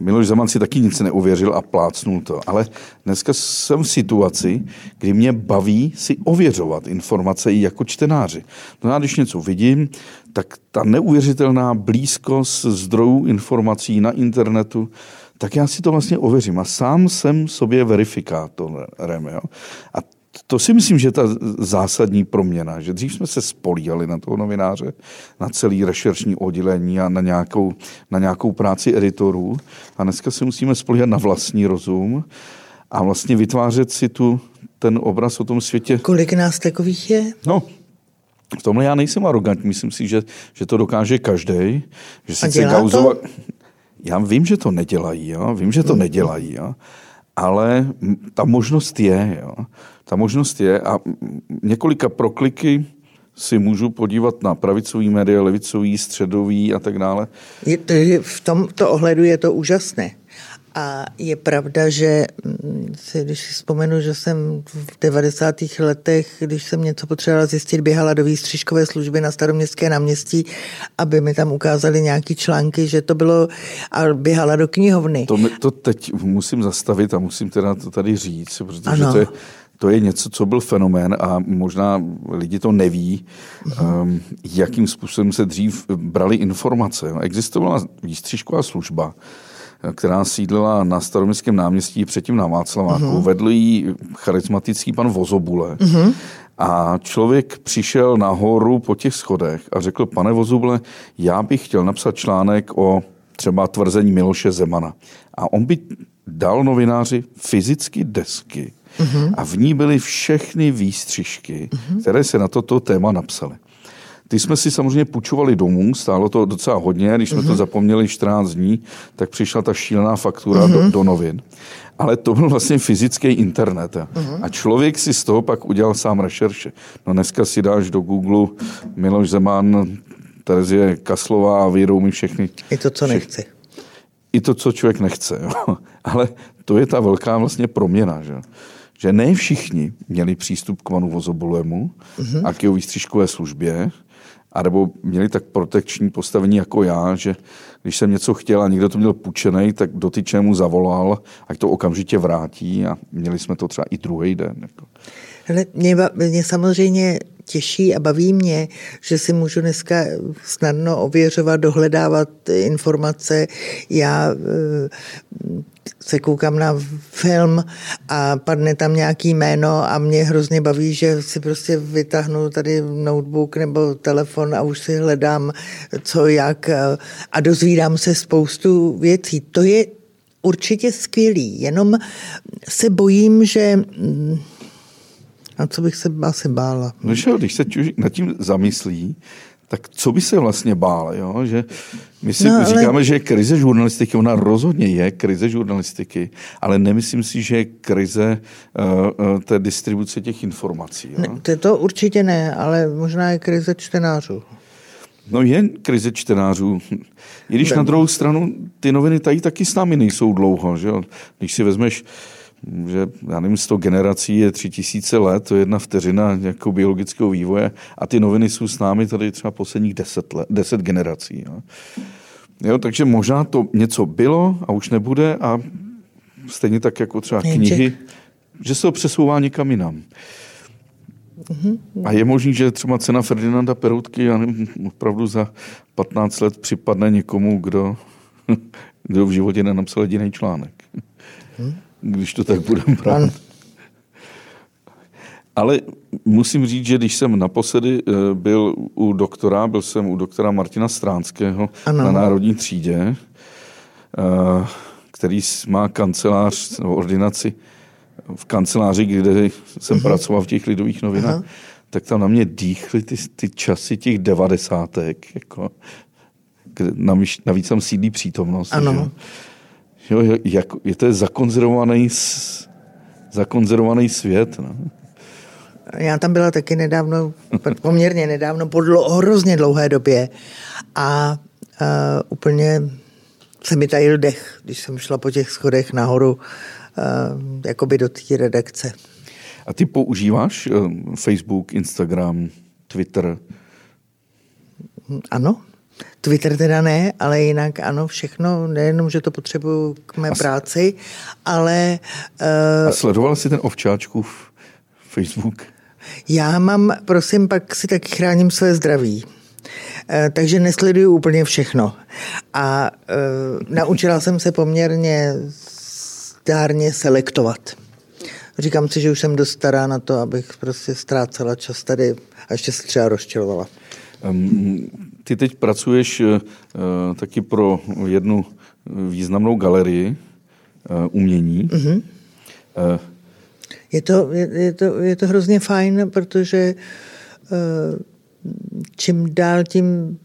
Miloš Zeman si taky nic neuvěřil a plácnul to. Ale dneska jsem v situaci, kdy mě baví si ověřovat informace i jako čtenáři. No já když něco vidím, tak ta neuvěřitelná blízkost zdrojů informací na internetu, tak já si to vlastně ověřím. A sám jsem sobě verifikátorem. Jo? A to si myslím, že je ta zásadní proměna, že dřív jsme se spolíhali na toho novináře, na celý rešeršní oddělení a na nějakou, na nějakou práci editorů a dneska se musíme spolíhat na vlastní rozum a vlastně vytvářet si tu, ten obraz o tom světě. Kolik nás takových je? No, v tomhle já nejsem arrogantní, myslím si, že, že to dokáže každý. Že sice Gauzova... to? Já vím, že to nedělají, jo? vím, že to hmm. nedělají, jo? ale ta možnost je. Jo? Ta možnost je a několika prokliky si můžu podívat na pravicový média, levicový, středový a tak dále. Je to, v tomto ohledu je to úžasné. A je pravda, že mm, si, když si vzpomenu, že jsem v 90. letech, když jsem něco potřebovala zjistit, běhala do výstřižkové služby na staroměstské náměstí, aby mi tam ukázali nějaký články, že to bylo, a běhala do knihovny. To, to teď musím zastavit a musím teda to tady říct, protože ano. to je to je něco, co byl fenomén a možná lidi to neví, um, jakým způsobem se dřív brali informace. Existovala výstřižková služba, která sídlila na staroměstském náměstí předtím na Václaváku. Uh-huh. Vedl jí charismatický pan Vozobule. Uh-huh. A člověk přišel nahoru po těch schodech a řekl, pane Vozobule, já bych chtěl napsat článek o třeba tvrzení Miloše Zemana. A on by dal novináři fyzicky desky uh-huh. a v ní byly všechny výstřižky, uh-huh. které se na toto téma napsaly. Ty jsme si samozřejmě půjčovali domů, stálo to docela hodně, když jsme uh-huh. to mhm. zapomněli 14 dní, tak přišla ta šílená faktura uh-huh. do, do novin. Ale to byl vlastně fyzický internet. Uh-huh. A člověk si z toho pak udělal sám rešerše. No dneska si dáš do Google Miloš Zeman, Terezie Kaslová a vyjdou mi všechny. I to, co nechci. I to, co člověk nechce. Jo. Ale to je ta velká vlastně proměna. Že? Že ne všichni měli přístup k Manu Vozobulému uh-huh. a k jeho výstřižkové službě, anebo měli tak protekční postavení jako já, že když jsem něco chtěl a někdo to měl půjčený, tak dotyčnému zavolal, ať to okamžitě vrátí a měli jsme to třeba i druhý den. Jako. Hele, mě, mě samozřejmě těší a baví mě, že si můžu dneska snadno ověřovat, dohledávat informace. Já eh, se koukám na film a padne tam nějaký jméno a mě hrozně baví, že si prostě vytáhnu tady notebook nebo telefon a už si hledám co jak a dozvídám se spoustu věcí. To je určitě skvělý, jenom se bojím, že a co bych se asi bála? No, když se nad tím zamyslí, tak co by se vlastně bál? Jo? Že my si no, ale... říkáme, že je krize žurnalistiky, ona rozhodně je krize žurnalistiky, ale nemyslím si, že je krize uh, uh, té distribuce těch informací. Jo? Ne, to, to určitě ne, ale možná je krize čtenářů. No je krize čtenářů. I když ne. na druhou stranu ty noviny tady taky s námi nejsou dlouho. Že jo? Když si vezmeš uh, že já nevím, 100 generací je 3000 let, to je jedna vteřina nějakou biologického vývoje a ty noviny jsou s námi tady třeba posledních 10, let, 10 generací. Jo. Jo, takže možná to něco bylo a už nebude a stejně tak jako třeba knihy, že se to přesouvá někam jinam. A je možný, že třeba cena Ferdinanda Peroutky já nevím, opravdu za 15 let připadne někomu, kdo, kdo v životě nenapsal jediný článek. Hmm když to tak budeme brát. Ale musím říct, že když jsem naposledy eh, byl u doktora, byl jsem u doktora Martina Stránského ano. na Národní třídě, eh, který má kancelář, nebo ordinaci v kanceláři, kde jsem uh-huh. pracoval v těch lidových novinách, uh-huh. tak tam na mě dýchly ty, ty časy těch devadesátek. Jako, navíc, navíc tam sídlí přítomnost. Ano. Že? Jo, jak, je to zakonzervovaný, zakonzervovaný svět. No. Já tam byla taky nedávno, poměrně nedávno, po dlo, hrozně dlouhé době a uh, úplně se mi tajil dech, když jsem šla po těch schodech nahoru uh, jakoby do té redakce. A ty používáš uh, Facebook, Instagram, Twitter? Ano. Twitter teda ne, ale jinak ano, všechno, nejenom, že to potřebuju k mé As... práci, ale... Uh, a sledoval jsi ten ovčáčkův Facebook? Já mám, prosím, pak si taky chráním své zdraví. Eh, takže nesleduju úplně všechno. A uh, naučila jsem se poměrně zdárně selektovat. Říkám si, že už jsem dost stará na to, abych prostě ztrácela čas tady a ještě se třeba rozčilovala. Um, ty teď pracuješ uh, taky pro jednu významnou galerii uh, umění. Mm-hmm. Je, to, je, je, to, je to hrozně fajn, protože čím dál tím,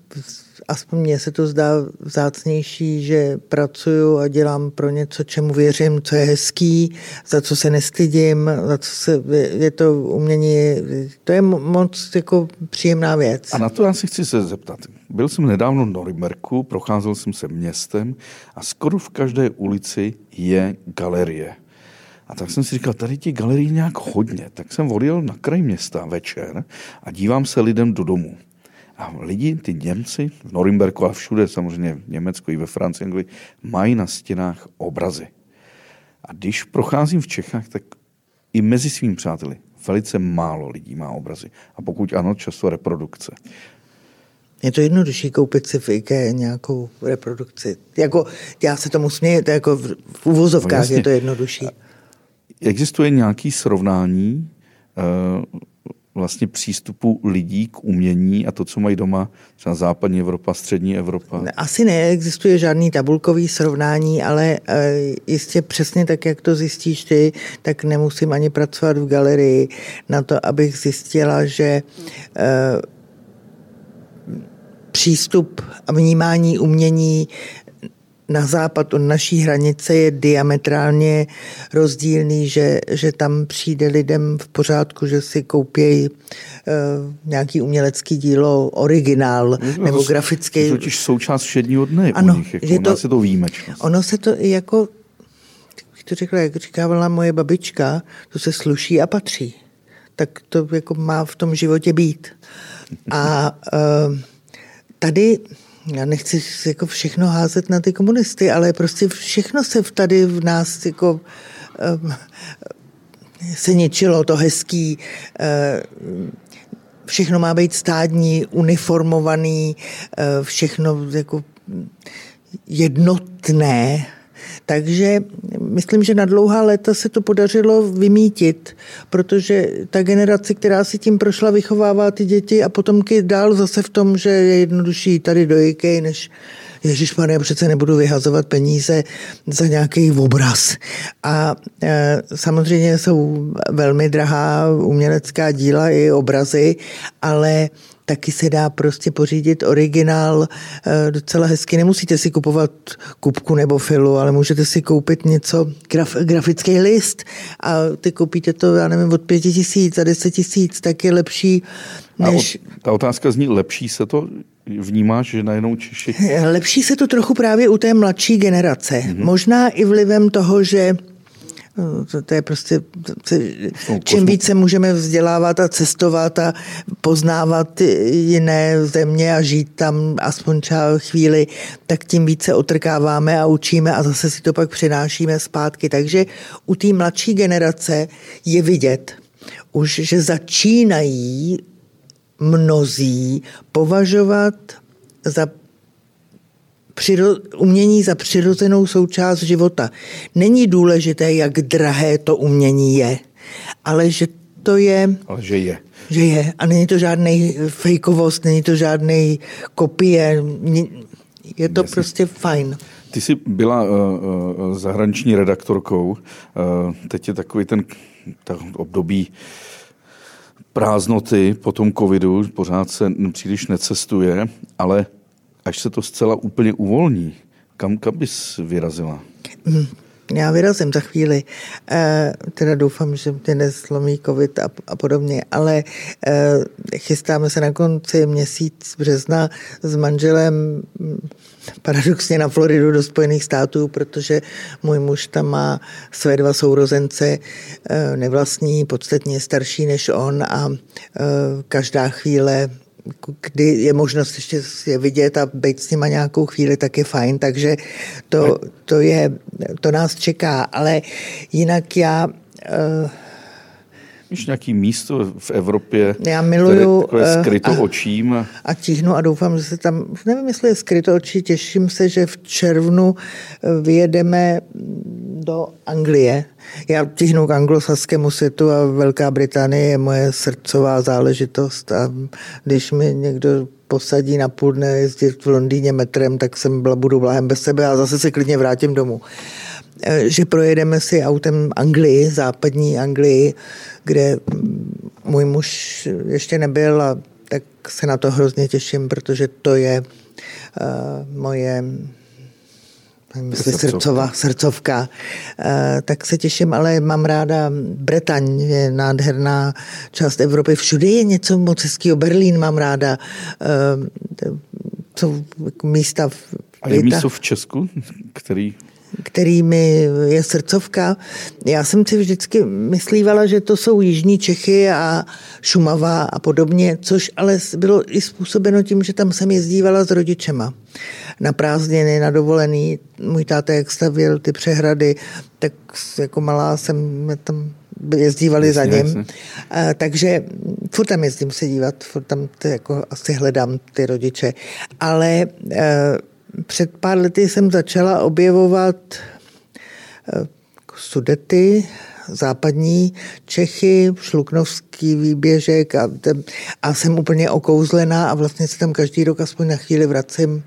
aspoň mně se to zdá vzácnější, že pracuju a dělám pro něco, čemu věřím, co je hezký, za co se nestydím, za co se, je to umění, to je moc jako příjemná věc. A na to já si chci se zeptat. Byl jsem nedávno v Norimberku, procházel jsem se městem a skoro v každé ulici je galerie. A tak jsem si říkal, tady ti galerii nějak hodně. Tak jsem odjel na kraj města večer a dívám se lidem do domu. A lidi, ty Němci, v Norimberku a všude, samozřejmě v Německu i ve Francii, Anglii, mají na stěnách obrazy. A když procházím v Čechách, tak i mezi svými přáteli velice málo lidí má obrazy. A pokud ano, často reprodukce. Je to jednodušší koupit si v IKEA nějakou reprodukci. Jako, já se tomu směju, to jako v, v uvozovkách no je to jednodušší. Existuje nějaký srovnání uh, vlastně přístupu lidí k umění a to, co mají doma třeba západní Evropa, střední Evropa? Asi neexistuje žádný tabulkový srovnání, ale uh, jistě přesně tak, jak to zjistíš ty, tak nemusím ani pracovat v galerii na to, abych zjistila, že uh, přístup a vnímání umění na západ od naší hranice je diametrálně rozdílný, že, že tam přijde lidem v pořádku, že si koupějí uh, nějaký umělecký dílo, originál no, nebo grafický. To totiž součást všedního dne ano, u nich, jako, je to, se to výjimečnost. Ono se to jako, jak to řekla, jak říkávala moje babička, to se sluší a patří. Tak to jako má v tom životě být. A uh, tady já nechci jako všechno házet na ty komunisty, ale prostě všechno se tady v nás jako um, se ničilo, to hezký, uh, všechno má být stádní, uniformovaný, uh, všechno jako jednotné, takže myslím, že na dlouhá léta se to podařilo vymítit, protože ta generace, která si tím prošla, vychovává ty děti a potomky dál zase v tom, že je jednodušší tady do IKEA, než Ježíš pane, přece nebudu vyhazovat peníze za nějaký obraz. A e, samozřejmě jsou velmi drahá umělecká díla i obrazy, ale taky se dá prostě pořídit originál eh, docela hezky. Nemusíte si kupovat kupku nebo filu, ale můžete si koupit něco, graf, grafický list a ty koupíte to, já nevím, od pěti tisíc a deset tisíc, tak je lepší než... A ta otázka zní, lepší se to vnímáš, že najednou Češi... Lepší se to trochu právě u té mladší generace. Mm-hmm. Možná i vlivem toho, že No, to, to je prostě, to, čím více můžeme vzdělávat a cestovat a poznávat jiné země a žít tam aspoň třeba chvíli, tak tím více otrkáváme a učíme a zase si to pak přinášíme zpátky. Takže u té mladší generace je vidět už, že začínají mnozí považovat za přiro, umění za přirozenou součást života. Není důležité, jak drahé to umění je, ale že to je... Ale že je. Že je. A není to žádný fejkovost, není to žádný kopie. Je to Jasně. prostě fajn. Ty jsi byla uh, uh, zahraniční redaktorkou. Uh, teď je takový ten ta období prázdnoty po tom covidu, pořád se příliš necestuje, ale až se to zcela úplně uvolní, kam, kam bys vyrazila? Mm, Já vyrazím za chvíli. E, teda doufám, že mě neslomí covid a, a podobně, ale e, chystáme se na konci měsíc března s manželem paradoxně na Floridu do Spojených států, protože můj muž tam má své dva sourozence, e, nevlastní, podstatně starší než on a e, každá chvíle kdy je možnost ještě je vidět a být s nima nějakou chvíli, tak je fajn, takže to, to, je, to nás čeká, ale jinak já uh, Víš, nějaký místo v Evropě, Já miluju, které takové skryto a, očím. A... a tíhnu a doufám, že se tam, nevím, jestli je skryto očí, těším se, že v červnu vyjedeme do Anglie. Já tíhnu k anglosaskému světu a Velká Británie je moje srdcová záležitost a když mi někdo posadí na půl dne jezdit v Londýně metrem, tak jsem byla, budu bláhem bez sebe a zase se klidně vrátím domů. Eh, že projedeme si autem Anglii, západní Anglii, kde můj muž ještě nebyl a tak se na to hrozně těším, protože to je uh, moje Myslím, srdcová, srdcovka. Uh, tak se těším, ale mám ráda Bretaň, je nádherná část Evropy. Všude je něco moc hezkého. Berlín mám ráda. Uh, jsou místa v A je místo v Česku, který který mi je srdcovka. Já jsem si vždycky myslívala, že to jsou Jižní Čechy a Šumava a podobně, což ale bylo i způsobeno tím, že tam jsem jezdívala s rodičema na prázdniny, na dovolený. Můj táta, jak stavěl ty přehrady, tak jako malá jsem tam jezdívali jasně, za ním. Jasně. A, takže furt tam jezdím se dívat, furt tam ty, jako asi hledám ty rodiče. Ale e, před pár lety jsem začala objevovat eh, sudety, západní Čechy, Šluknovský výběžek a, a jsem úplně okouzlená a vlastně se tam každý rok aspoň na chvíli vracím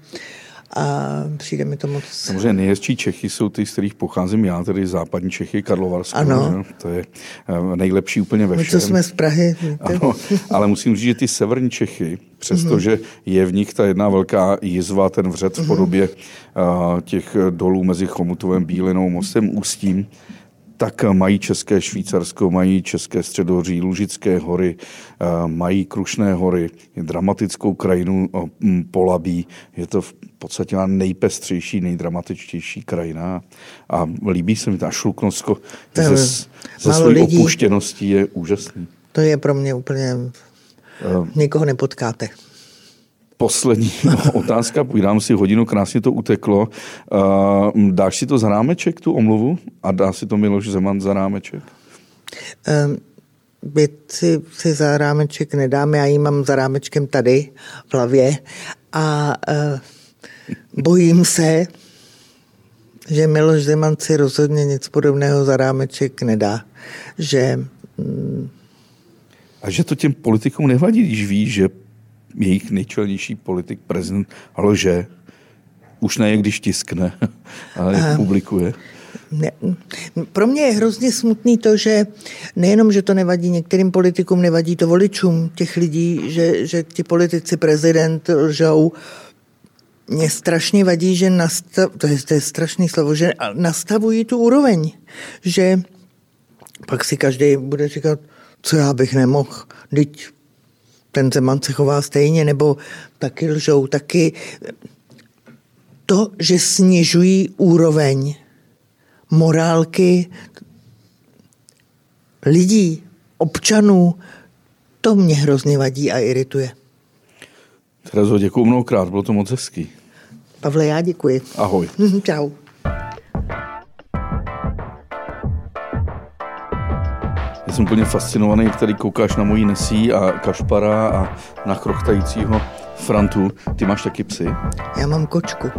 a přijde mi to moc... Samozřejmě nejhezčí Čechy jsou ty, z kterých pocházím já, tedy západní Čechy, Karlovarsko. Ano. Ne? To je eh, nejlepší úplně ve všem. My, co jsme z Prahy. Ano, ale musím říct, že ty severní Čechy, přestože mm-hmm. je v nich ta jedna velká jizva, ten vřet v mhm. podobě mm-hmm. uh, těch dolů mezi Chomutovem, Bílinou, Mostem, Ústím, tak mají České Švýcarsko, mají České středohoří, Lužické hory, eh, mají Krušné hory, je dramatickou krajinu eh, Polabí. Je to v podstatě nejpestřejší, nejdramatičtější krajina a líbí se mi ta Šluknovsko ze, ze své opuštěností je úžasný. To je pro mě úplně... Uh, Nikoho nepotkáte poslední otázka, půjdám si hodinu, krásně to uteklo. Uh, dáš si to za rámeček, tu omluvu? A dá si to Miloš Zeman za rámeček? Um, si, si za rámeček nedám, já ji mám za rámečkem tady v hlavě a uh, bojím se, že Miloš Zeman si rozhodně nic podobného za rámeček nedá. Že, um, a že to těm politikům nevadí, když ví, že jejich nejčelnější politik, prezident, lže. Už ne, když tiskne, ale jak publikuje. Ne, pro mě je hrozně smutný to, že nejenom, že to nevadí některým politikům, nevadí to voličům těch lidí, že, že ti politici, prezident lžou, mě strašně vadí, že nastav, to, je, to je strašný slovo, že nastavují tu úroveň, že pak si každý bude říkat, co já bych nemohl, teď ten Zeman se chová stejně, nebo taky lžou, taky to, že snižují úroveň morálky lidí, občanů, to mě hrozně vadí a irituje. Terezo, děkuji mnohokrát, bylo to moc hezký. Pavle, já děkuji. Ahoj. Čau. Jsem úplně fascinovaný, jak tady koukáš na mojí Nesí a Kašpara a na chrochtajícího Frantu. Ty máš taky psy? Já mám kočku.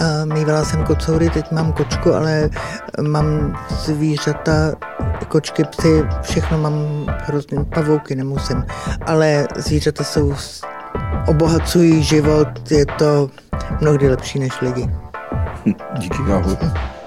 A mývala jsem kocoury, teď mám kočku, ale mám zvířata, kočky, psy, všechno mám hrozně, pavouky nemusím. Ale zvířata jsou, obohacují život, je to mnohdy lepší než lidi. Díky, ahoj.